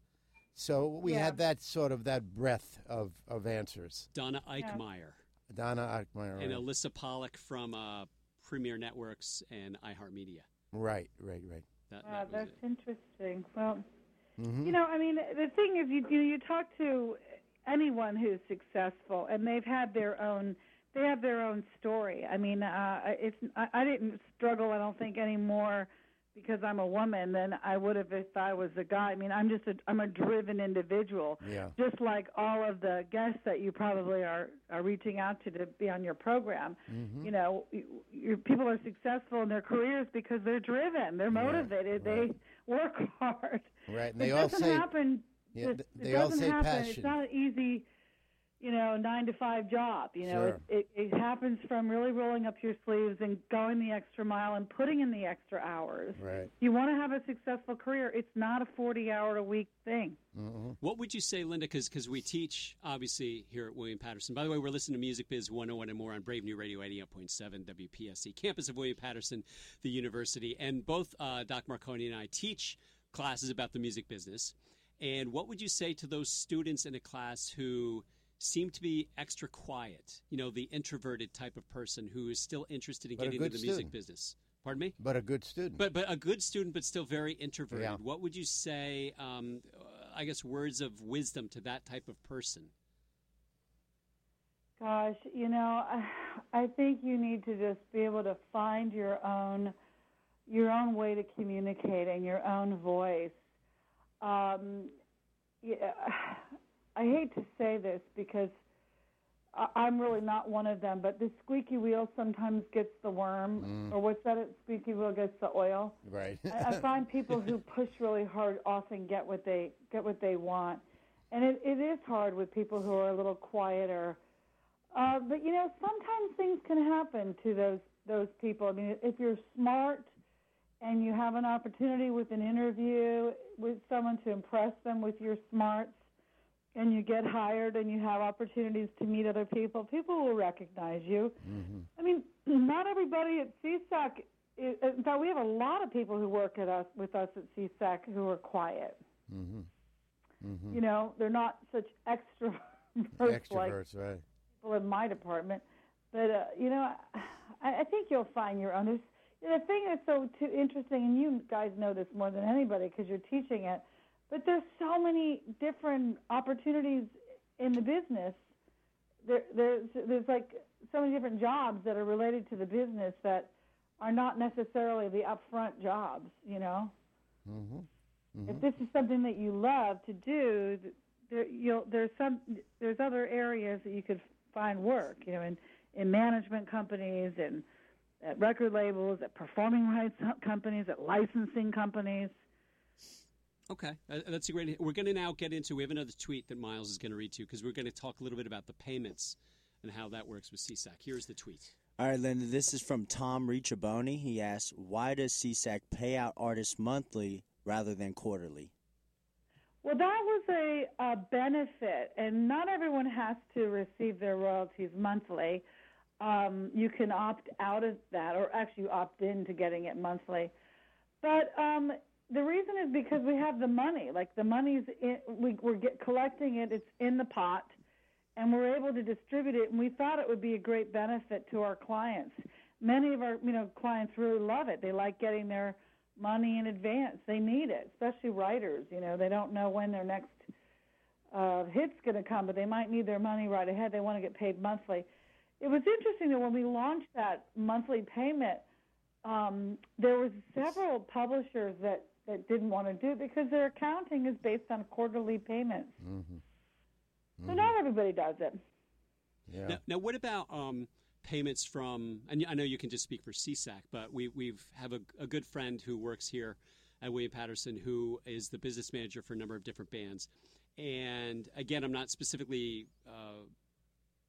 So we Yeah. had that sort of that breadth of, of answers. Donna Eichmeyer Donna Ackmeyer. and right. Alyssa Pollock from uh, Premiere Networks and iHeartMedia. right, right, right. That, Wow, that that's it. interesting. Well, Mhm. you know, I mean, the thing is, you you, you talk to anyone who's successful, and they've had their own they have their own story. I mean, uh, it's I, I didn't struggle, I don't think, anymore because I'm a woman than I would have if I was a guy. I mean, I'm just a I'm a driven individual. Yeah. Just like all of the guests that you probably are are reaching out to to be on your program. Mm-hmm. You know, you, your people are successful in their careers because they're driven, they're motivated, right. they work <laughs> hard. Right, and it they all say happen. Yeah, it they all say happen. passion. It's not easy, you know, nine to five job. You know, Sure. it, it it happens from really rolling up your sleeves and going the extra mile and putting in the extra hours. right. You want to have a successful career. It's not a forty-hour a week thing. hmm What would you say, Linda? Because we teach, obviously, here at William Paterson. By the way, we're listening to Music Biz 101 and more on Brave New Radio 88.7 WPSC, campus of William Paterson, the university. And both uh, Doc Marcone and I teach classes about the music business. And what would you say to those students in a class who seem to be extra quiet? You know, the introverted type of person who is still interested in But getting into good the music business. Pardon me? But a good student. But but a good student, but still very introverted. Yeah. What would you say? Um, I guess words of wisdom to that type of person. Gosh, you know, I, <sighs> I think you need to just be able to find your own your own way to communicate and your own voice. Um, yeah, I hate to say this because I, I'm really not one of them, but the squeaky wheel sometimes gets the worm, or what's that? It squeaky wheel gets the oil. right. I, I find <laughs> people who push really hard often get what they get what they want, and it, it is hard with people who are a little quieter. Uh, but you know, sometimes things can happen to those those people. I mean, if you're smart and you have an opportunity with an interview with someone to impress them with your smarts, and you get hired and you have opportunities to meet other people, people will recognize you. hmm I mean, <clears throat> not everybody at SESAC. Is, in fact, we have a lot of people who work at us with us at SESAC who are quiet. hmm hmm You know, they're not such <laughs> extroverts like Extroverts, right. people in my department. But uh, you know, <sighs> I, I think you'll find your own. There's, the thing that's so too interesting, and you guys know this more than anybody because you're teaching it. But there's so many different opportunities in the business. There, there's there's like so many different jobs that are related to the business that are not necessarily the upfront jobs. You know, hmm if this is something that you love to do, there, you'll, there's some there's other areas that you could find work. You know, in in management companies and at record labels, at performing rights companies, at licensing companies. Okay, uh, that's a great. We're going to now get into. We have another tweet that Miles is going to read to you because we're going to talk a little bit about the payments and how that works with SESAC. Here's the tweet. All right, Linda, this is from Tom Reachaboni. He asks, why does SESAC pay out artists monthly rather than quarterly? Well, that was a, a benefit, and not everyone has to receive their royalties monthly. Um, you can opt out of that, or actually you opt in to getting it monthly. But um, the reason is because we have the money. Like the money's in, we, we're get, collecting it. It's in the pot, and we're able to distribute it. And we thought it would be a great benefit to our clients. Many of our you know clients really love it. They like getting their money in advance. They need it, especially writers. You know, they don't know when their next uh, hit's going to come, but they might need their money right ahead. They want to get paid monthly. It was interesting that when we launched that monthly payment, um, there was several publishers that, that didn't want to do it because their accounting is based on quarterly payments. hmm So not everybody does it. Yeah. Now, now what about um, payments from? And I know you can just speak for SESAC, but we we've have a, a good friend who works here at William Paterson who is the business manager for a number of different bands. And again, I'm not specifically uh,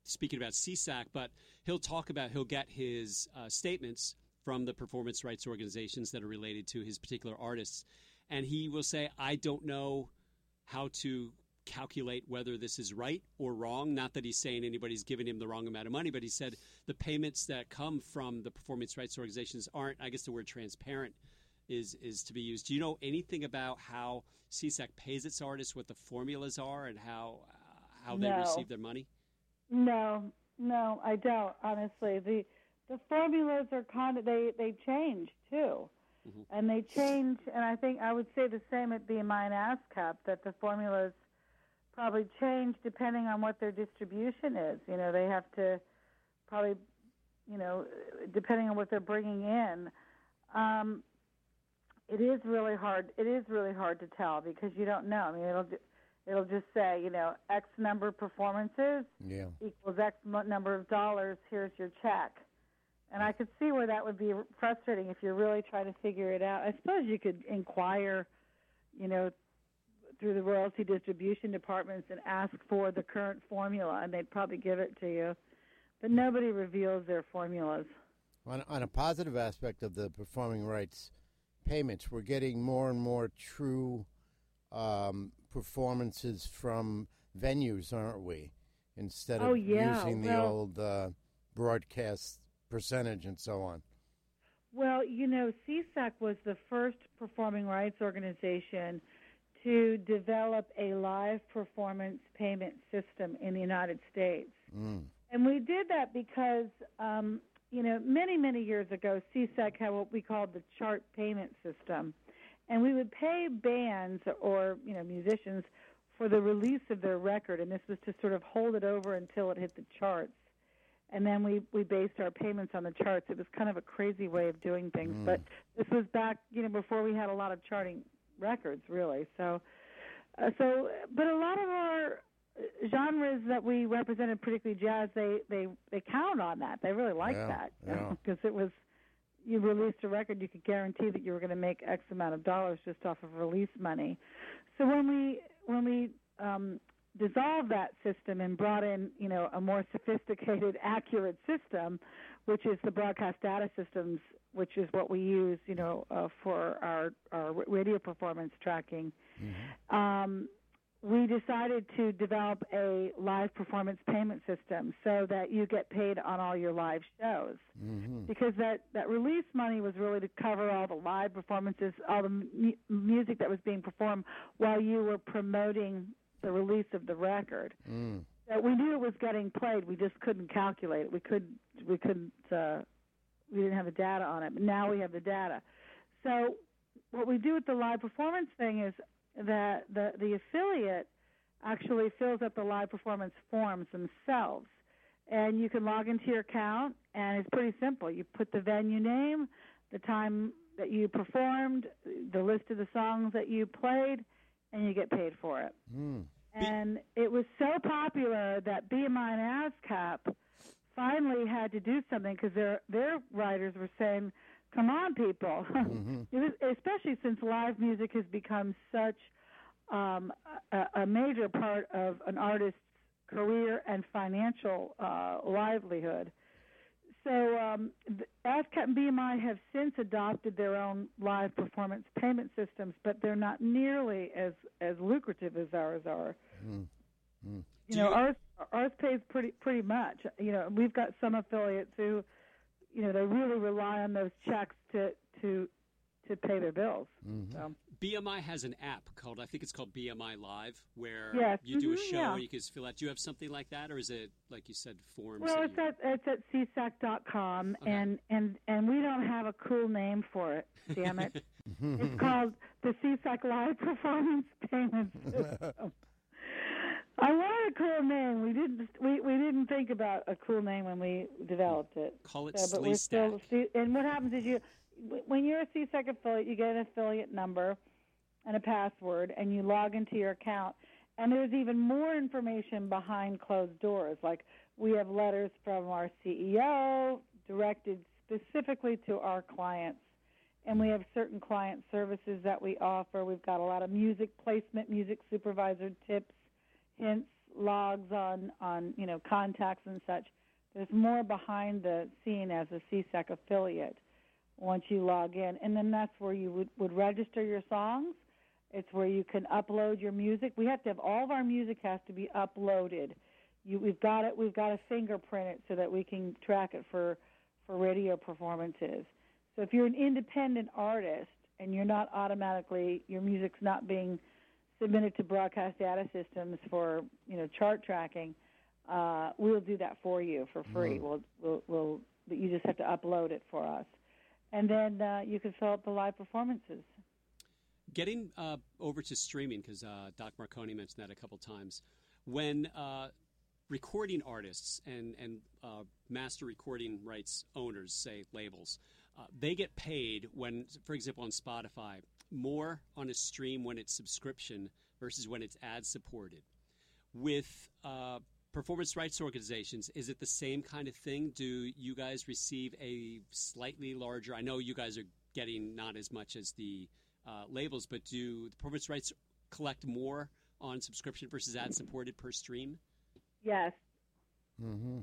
speaking about SESAC, but he'll talk about he'll get his uh, statements from the performance rights organizations that are related to his particular artists, and he will say, "I don't know how to calculate whether this is right or wrong. Not that he's saying anybody's giving him the wrong amount of money, but he said the payments that come from the performance rights organizations aren't. I guess the word transparent is is to be used. Do you know anything about how SESAC pays its artists, what the formulas are, and how uh, how they No. receive their money? No, no, I don't. Honestly, the the formulas are kind of they they change too, Mhm. and they change. And I think I would say the same at BMI and ASCAP that the formulas probably change depending on what their distribution is. You know, they have to probably, you know, depending on what they're bringing in. Um, it is really hard. It is really hard to tell because you don't know. I mean, it'll it'll just say, you know, X number of performances Yeah. equals X number of dollars. Here's your check. And I could see where that would be frustrating if you're really trying to figure it out. I suppose you could inquire, you know, through the royalty distribution departments and ask for the current formula, and they'd probably give it to you. But nobody reveals their formulas. On, on a positive aspect of the performing rights payments, we're getting more and more true um, performances from venues, aren't we? Instead of Oh, yeah, using the well- old uh, broadcast percentage and so on. Well, you know, SESAC was the first performing rights organization to develop a live performance payment system in the United States. Mm. And we did that because, um, you know, many, many years ago, SESAC had what we called the chart payment system. And we would pay bands or, you know, musicians for the release of their record. And this was to sort of hold it over until it hit the charts. And then we, we based our payments on the charts. It was kind of a crazy way of doing things. Mm. But this was back, you know, before we had a lot of charting records, really. So, uh, so, but a lot of our genres that we represented, particularly jazz, they they they count on that. They really like Yeah, that yeah. because it was you released a record, you could guarantee that you were going to make X amount of dollars just off of release money. So when we when we um, dissolved that system and brought in you know a more sophisticated, <laughs> accurate system, which is the broadcast data systems, which is what we use you know uh, for our our radio performance tracking. Um, we decided to develop a live performance payment system so that you get paid on all your live shows. Hmm because that that release money was really to cover all the live performances, all the mu- music that was being performed while you were promoting the release of the record. Mm. So we knew it was getting played. We just couldn't calculate it. We could we couldn't uh, we didn't have the data on it. But now we have the data. So what we do with the live performance thing is that the the affiliate actually fills out the live performance forms themselves and you can log into your account and it's pretty simple you put the venue name the time that you performed the list of the songs that you played and you get paid for it Mm. and it was so popular that BMI and ASCAP finally had to do something because their their writers were saying, "Come on, people!" <laughs> Mhm. it was, especially since live music has become such um, a, a major part of an artist's career and financial uh, livelihood. So um, and BMI have since adopted their own live performance payment systems, but they're not nearly as as lucrative as ours are. Mm. You Do know, you- ours ours pays pretty pretty much. You know, we've got some affiliates who, you know, they really rely on those checks to to to pay their bills. Mhm. So BMI has an app called I think it's called BMI Live where Yes, you do a mhm, show yeah. and you can fill out. Do you have something like that, or is it like you said forms? well, it's you- at it's at sesac.com, Okay. and and and we don't have a cool name for it. Damn it! Mm-hmm. <laughs> it's called the SESAC Live Performance Payment <laughs> System. I wanted a cool name. We didn't we, we didn't think about a cool name when we developed it. Call it So, but we're still, and what happens is you, when you're a SESAC affiliate, you get an affiliate number and a password, and you log into your account. And there's even more information behind closed doors. Like We have letters from our CEO directed specifically to our clients. And we have certain client services that we offer. We've got a lot of music placement, music supervisor tips, hints, logs on, on you know, contacts and such. There's more behind the scene as a SESAC affiliate once you log in. And then that's where you would, would register your songs. It's where you can upload your music. We have to have all of our music has to be uploaded. You, we've got it. We've got to fingerprint it so that we can track it for for radio performances. So if you're an independent artist and you're not automatically your music's not being submitted to broadcast data systems for you know chart tracking, uh, we'll do that for you for free. We'll, we'll we'll you just have to upload it for us, and then uh, you can fill out the live performances. Getting uh, over to streaming, because uh, Doc Marcone mentioned that a couple times. When uh, recording artists and, and uh, master recording rights owners, say labels, uh, they get paid when, for example, on Spotify, more on a stream when it's subscription versus when it's ad supported. With uh, performance rights organizations, is it the same kind of thing? Do you guys receive a slightly larger? I know you guys are getting not as much as the uh, labels, but do the performance rights collect more on subscription versus ad supported per stream? Yes, Mm-hmm.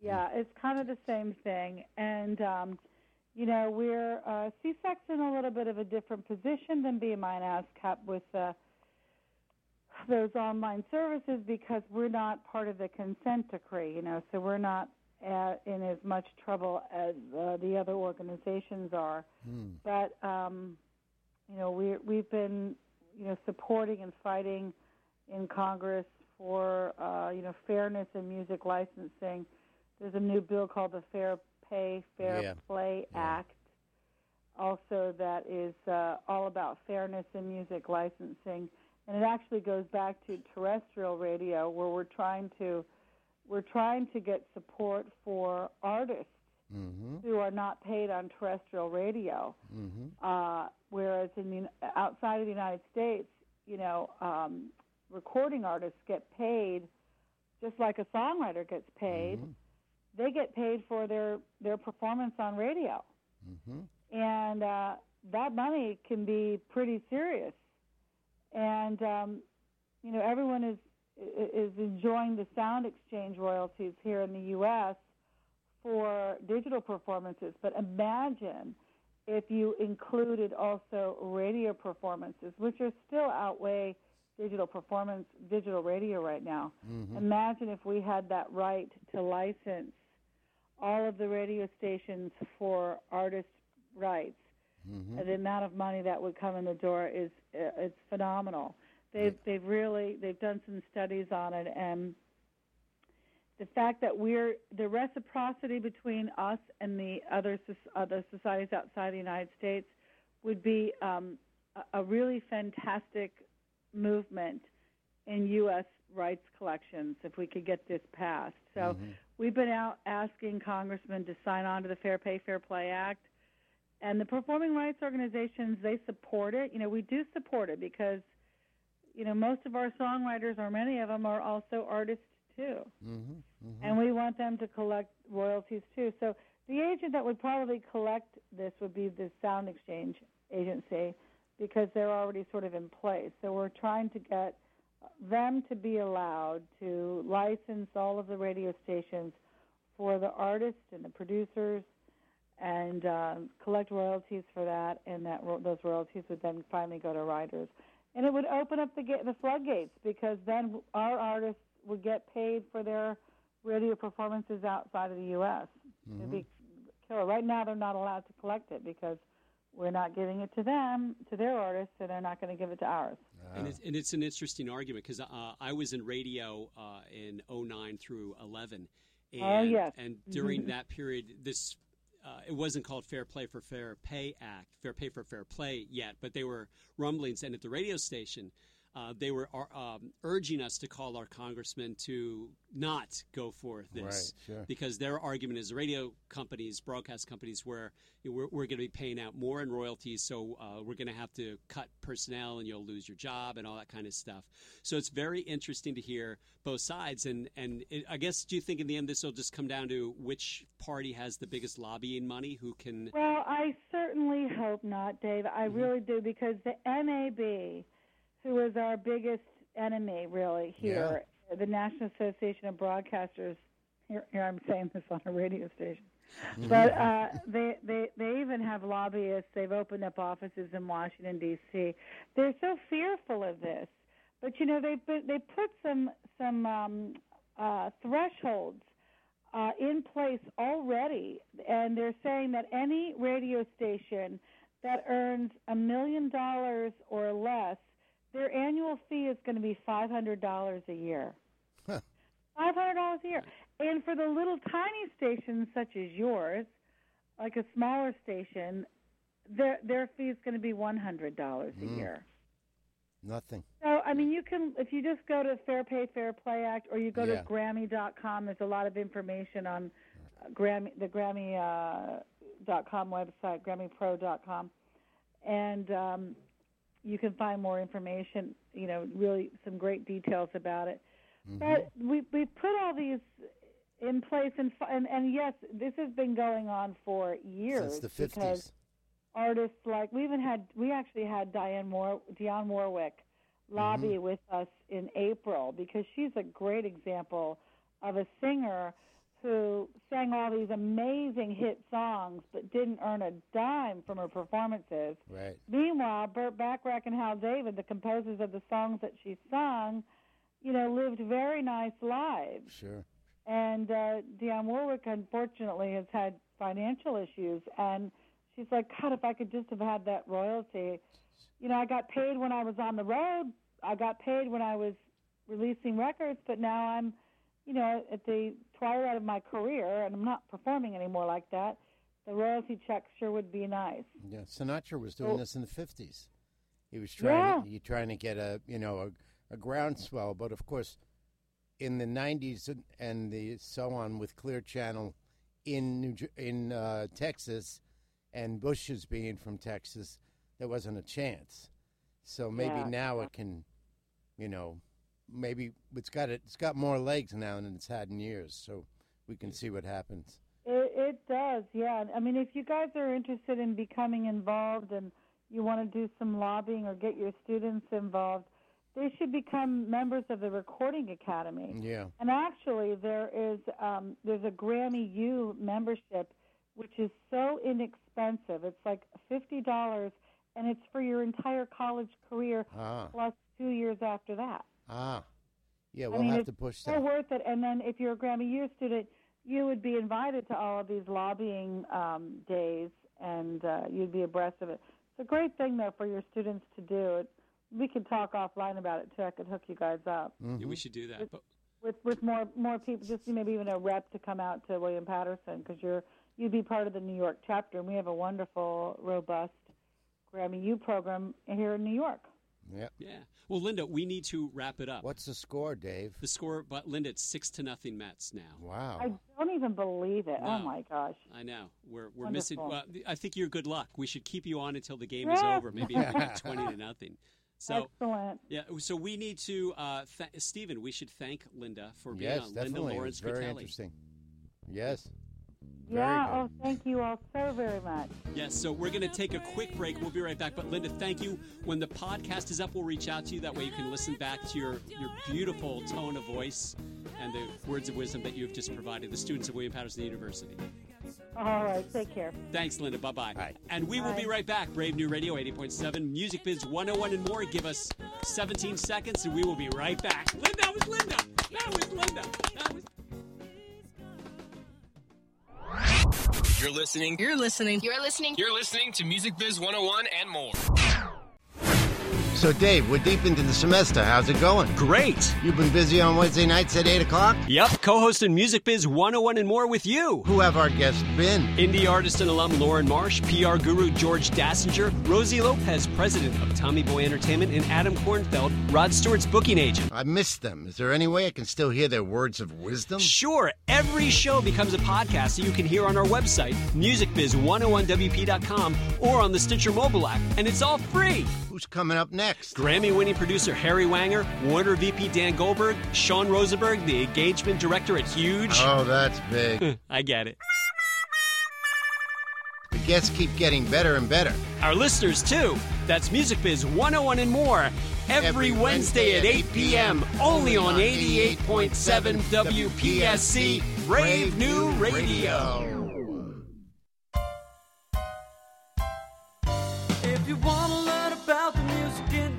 Yeah, it's kind of the same thing. And, um, you know, we're, uh, SESAC's in a little bit of a different position than BMI and ASCAP with uh, those online services because we're not part of the consent decree, you know, so we're not uh in as much trouble as uh, the other organizations are. Mm. But, um, you know, we, we've been, you know, supporting and fighting in Congress for uh, you know fairness in music licensing. There's a new bill called the Fair Pay Fair Yeah. Play Yeah. Act, also that is uh, all about fairness in music licensing, and it actually goes back to terrestrial radio, where we're trying to we're trying to get support for artists Mm-hmm. who are not paid on terrestrial radio. Mm-hmm. Uh, whereas in the, outside of the United States, you know, um, recording artists get paid just like a songwriter gets paid. Mhm. They get paid for their their performance on radio, Mm-hmm. and uh, that money can be pretty serious. And um, you know, everyone is is enjoying the sound exchange royalties here in the U.S. for digital performances, but imagine if you included also radio performances, which are still outweigh digital performance, digital radio right now. Mm-hmm. Imagine if we had that right to license all of the radio stations for artist rights. Mm-hmm. And the amount of money that would come in the door is uh, it's phenomenal. They've they've really they've done some studies on it, and the fact that we're the reciprocity between us and the other other societies outside the United States would be um, a, really fantastic movement in U.S. rights collections if we could get this passed. So Mm-hmm. we've been out asking congressmen to sign on to the Fair Pay Fair Play Act, and the performing rights organizations they support it. You know, we do support it because you know most of our songwriters, or many of them, are also artists too Mm-hmm. Mm-hmm. and we want them to collect royalties too. So the agent that would probably collect this would be the Sound Exchange Agency because they're already sort of in place. So we're trying to get them to be allowed to license all of the radio stations for the artists and the producers and uh, collect royalties for that, and that ro- those royalties would then finally go to writers. And it would open up the, ga- the floodgates because then our artists would get paid for their radio performances outside of the U.S. It'd be killer. Right now, they're not allowed to collect it because we're not giving it to them, to their artists, so they're not going to give it to ours. And it's, and it's an interesting argument because uh, I was in radio uh, in 09 through 11. And, Oh, yes. And during that period, this uh, it wasn't called Fair Play for Fair Pay Act, Fair Pay for Fair Play yet, but they were rumblings. And at the radio station, uh, they were uh, um, urging us to call our congressman to not go for this Right, sure. because their argument is radio companies, broadcast companies, where we're, we're going to be paying out more in royalties, so uh, we're going to have to cut personnel and you'll lose your job and all that kind of stuff. So it's very interesting to hear both sides. And, and it, I guess, do you think in the end this will just come down to which party has the biggest lobbying money, who can. Well, I certainly hope not, Dave. I really do because the NAB, who is our biggest enemy, really here, the National Association of Broadcasters. Here, here I'm saying this on a radio station, but uh, they they they even have lobbyists. They've opened up offices in Washington D.C. They're so fearful of this, but you know they put they put some some um, uh, thresholds uh, in place already, and they're saying that any radio station that earns a million dollars or less, their annual fee is going to be five hundred dollars a year. Huh. Five hundred dollars a year, and for the little tiny stations such as yours, like a smaller station, their their fee is going to be one hundred dollars a Mm. year. Nothing. So, I mean, you can if you just go to Fair Pay Fair Play Act, or you go Yeah. to Grammy.com. There's a lot of information on uh, Grammy, the Grammy uh, dot com website, GrammyPro.com, and um, you can find more information. You know, really some great details about it. Mm-hmm. But we we put all these in place, and and and yes, this has been going on for years Since the because 50s. artists like we even had we actually had Diane Moore Dionne Warwick lobby Mm-hmm. with us in April because she's a great example of a singer who sang all these amazing hit songs but didn't earn a dime from her performances. Right. Meanwhile, Burt Bacharach and Hal David, the composers of the songs that she sung, you know, lived very nice lives. Sure. And uh, Dionne Warwick, unfortunately, has had financial issues. And she's like, God, if I could just have had that royalty. You know, I got paid when I was on the road. I got paid when I was releasing records, but now I'm, you know, at the twilight of my career, and I'm not performing anymore like that. The royalty check sure would be nice. Yeah. Sinatra was doing Oh. this in the 50s. He was trying to, he trying to get a, you know, a, a groundswell, but of course in the 90s and, and the so on with Clear Channel in New in uh, Texas and Bush's being from Texas, there wasn't a chance. So maybe Yeah, now it can, you know, maybe it's got it, it's got more legs now than it's had in years. So we can see what happens. It, it does, yeah. I mean, if you guys are interested in becoming involved and you want to do some lobbying or get your students involved, they should become members of the Recording Academy. Yeah. And actually, there is um, there's a Grammy U membership, which is so inexpensive. It's like fifty dollars, and it's for your entire college career Ah. plus two years after that. Ah. Yeah, we'll mean, have it's to push so that. worth it. And then if you're a Grammy U student, you would be invited to all of these lobbying um, days, and uh, you'd be abreast of it. It's a great thing, though, for your students to do. It, we could talk offline about it too. I could hook you guys up Mm-hmm. we should do that. But with with more more people. Just maybe even a rep to come out to William Paterson because you're you'd be part of the New York chapter, and we have a wonderful, robust Grammy U program here in New York. Yeah. yeah. Well, Linda, we need to wrap it up. What's the score, Dave? The score, but Linda, it's six to nothing Mets now. Wow. I don't even believe it. Oh my gosh. I know we're we're missing. Well, I think you're good luck. We should keep you on until the game is over. Maybe if we get <laughs> twenty to nothing. So Excellent. yeah, so we need to, uh, th- Stephen. We should thank Linda for being yes, on. Linda definitely. Lorence It's very Fratelli. interesting. Yes. Very Yeah. Oh, thank you all so very much. Yes, so we're going to take a quick break. We'll be right back. But Linda, thank you. When the podcast is up, we'll reach out to you. That way you can listen back to your, your beautiful tone of voice and the words of wisdom that you've just provided the students of William Paterson University. All right. Take care. Thanks, Linda. Bye bye. Bye. And we will be right back. Brave New Radio 80.7, Music Biz 101 and more. Give us 17 seconds and we will be right back. Linda, that was Linda. That was Linda. That was. You're listening. You're listening. You're listening. You're listening to Music Biz 101 and more. So, Dave, we're deep into the semester. How's it going? Great. You've been busy on Wednesday nights at 8 o'clock? Yep, co-hosting Music Biz 101 and more with you. Who have our guests been? Indie artist and alum Lauren Marsh, PR guru George Dassinger, Rosie Lopez, president of Tommy Boy Entertainment, and Adam Kornfeld, Rod Stewart's booking agent. I missed them. Is there any way I can still hear their words of wisdom? Sure, every show becomes a podcast that you can hear on our website, musicbiz101wp.com, or on the Stitcher mobile app, and it's all free. Who's coming up next? Grammy winning producer Harry Weinger, Warner VP Dan Goldberg, Sean Rosenberg, the engagement director at Huge. Oh, that's big. <laughs> I get it. the guests keep getting better and better. Our listeners, too. That's Music Biz 101 and more. Every, Every Wednesday, Wednesday at 8 p.m. Only on 88.7 WPSC, Brave New Radio. If you want to learn about the music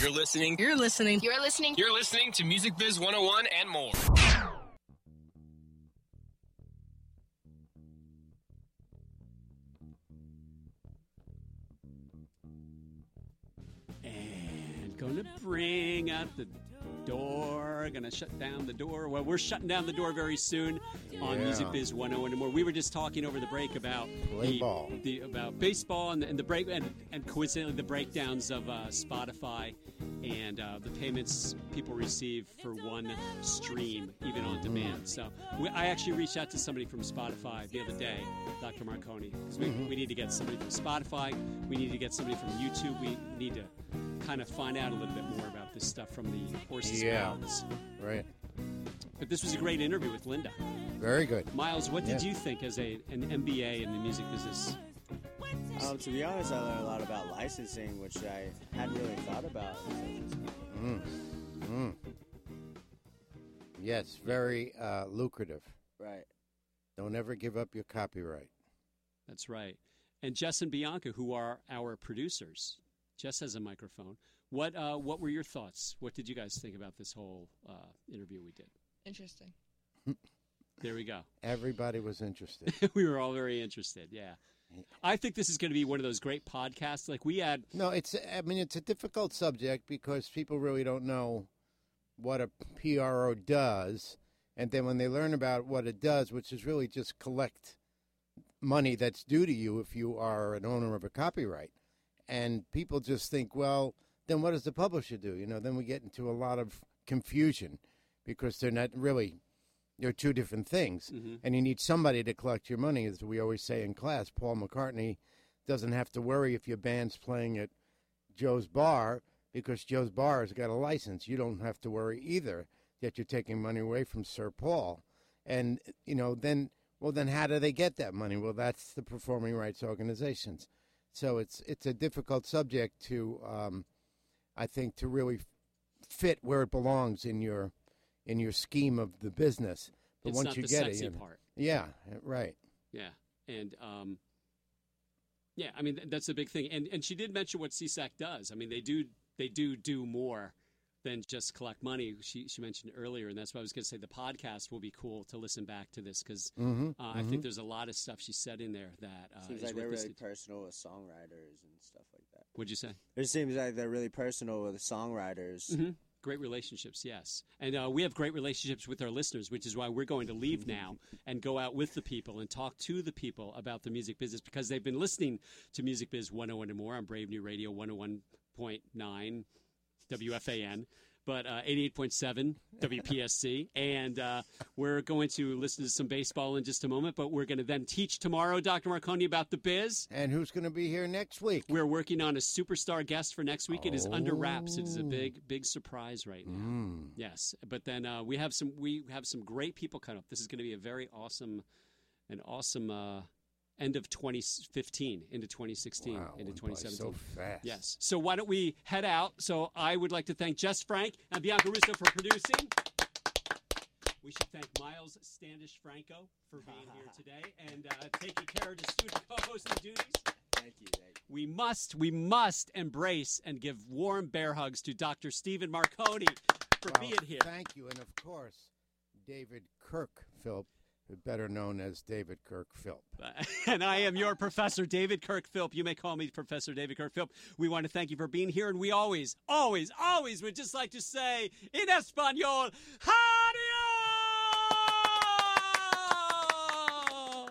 You're listening. You're listening. You're listening. You're listening to Music Biz 101 and more. And gonna bring out the door. Gonna shut down the door. Well, we're shutting down the door very soon on Yeah. Music Biz 101 and more. We were just talking over the break about Play the, ball. the about baseball and the, and the break and, and coincidentally the breakdowns of uh, Spotify and uh, the payments people receive for one stream, even on demand. So we, I actually reached out to somebody from Spotify the other day, Dr. Marcone, because we, we need to get somebody from Spotify. We need to get somebody from YouTube. We need to kind of find out a little bit more about this stuff from the horse's Yeah. mouths. Right. But this was a great interview with Linda. Very good. Miles, what did Yeah. you think as a an MBA in the music business? Um, to be honest, I learned a lot about licensing, which I hadn't really thought about. Mm. Mm. Yes, very uh, lucrative. Right. Don't ever give up your copyright. That's right. And Jess and Bianca, who are our producers, Jess has a microphone. What uh, what were your thoughts? What did you guys think about this whole uh, interview we did? Interesting. <laughs> There we go. Everybody was interested. <laughs> we were all very interested. Yeah, I think this is going to be one of those great podcasts. Like we had, No, it's. I mean, it's a difficult subject because people really don't know what a PRO does, and then when they learn about what it does, which is really just collect money that's due to you if you are an owner of a copyright, and people just think, well, then what does the publisher do? You know, then we get into a lot of confusion because they're not really. They're two different things, and you need somebody to collect your money, as we always say in class. Paul McCartney doesn't have to worry if your band's playing at Joe's Bar because Joe's Bar has got a license. You don't have to worry either that you're taking money away from Sir Paul. And, you know, then, well, then how do they get that money? Well, that's the performing rights organizations. So it's it's a difficult subject to, um, I think, to really fit where it belongs in your in your scheme of the business. But it's once you get it, you- part. yeah, right. Yeah, and um, yeah, I mean that's a big thing. And and she did mention what SESAC does. I mean they do they do do more than just collect money. She she mentioned earlier, and that's why I was going to say the podcast will be cool to listen back to this because Mhm, uh, I think there's a lot of stuff she said in there that uh, Seems like they're really to. personal with songwriters and stuff like that. What'd you say? It seems like they're really personal with songwriters. hmm Great relationships, yes. And uh, we have great relationships with our listeners, which is why we're going to leave <laughs> now and go out with the people and talk to the people about the music business because they've been listening to Music Biz 101 and more on Brave New Radio 101.9 WFAN. but uh, 88.7 WPSC. And uh, we're going to listen to some baseball in just a moment, but we're going to then teach tomorrow, Dr. Marcone, about the biz. And who's going to be here next week? We're working on a superstar guest for next week. It is under wraps. It is a Oh. big, big surprise right now. Mm. Yes, but then uh, we have some we have some great people coming up. This is going to be a very awesome, an awesome uh, end of 2015 into 2016 Wow, into went by 2017. so fast. Yes. So why don't we head out? So I would like to thank Jess Frank and Bianca Russo for producing. We should thank Miles Standish Franco for being here <laughs> today and uh, taking care of the student co-hosting <laughs> duties. Thank you. Thank you. We must, we must embrace and give warm bear hugs to Dr. Stephen Marcone for Well, being here. Thank you. And of course, David Kirk Philp, better known as David Kirk Philp. <laughs> and I am your professor, David Kirk Philp. You may call me Professor David Kirk Philp. We want to thank you for being here, and we always, always, always would just like to say in Espanol, Adios!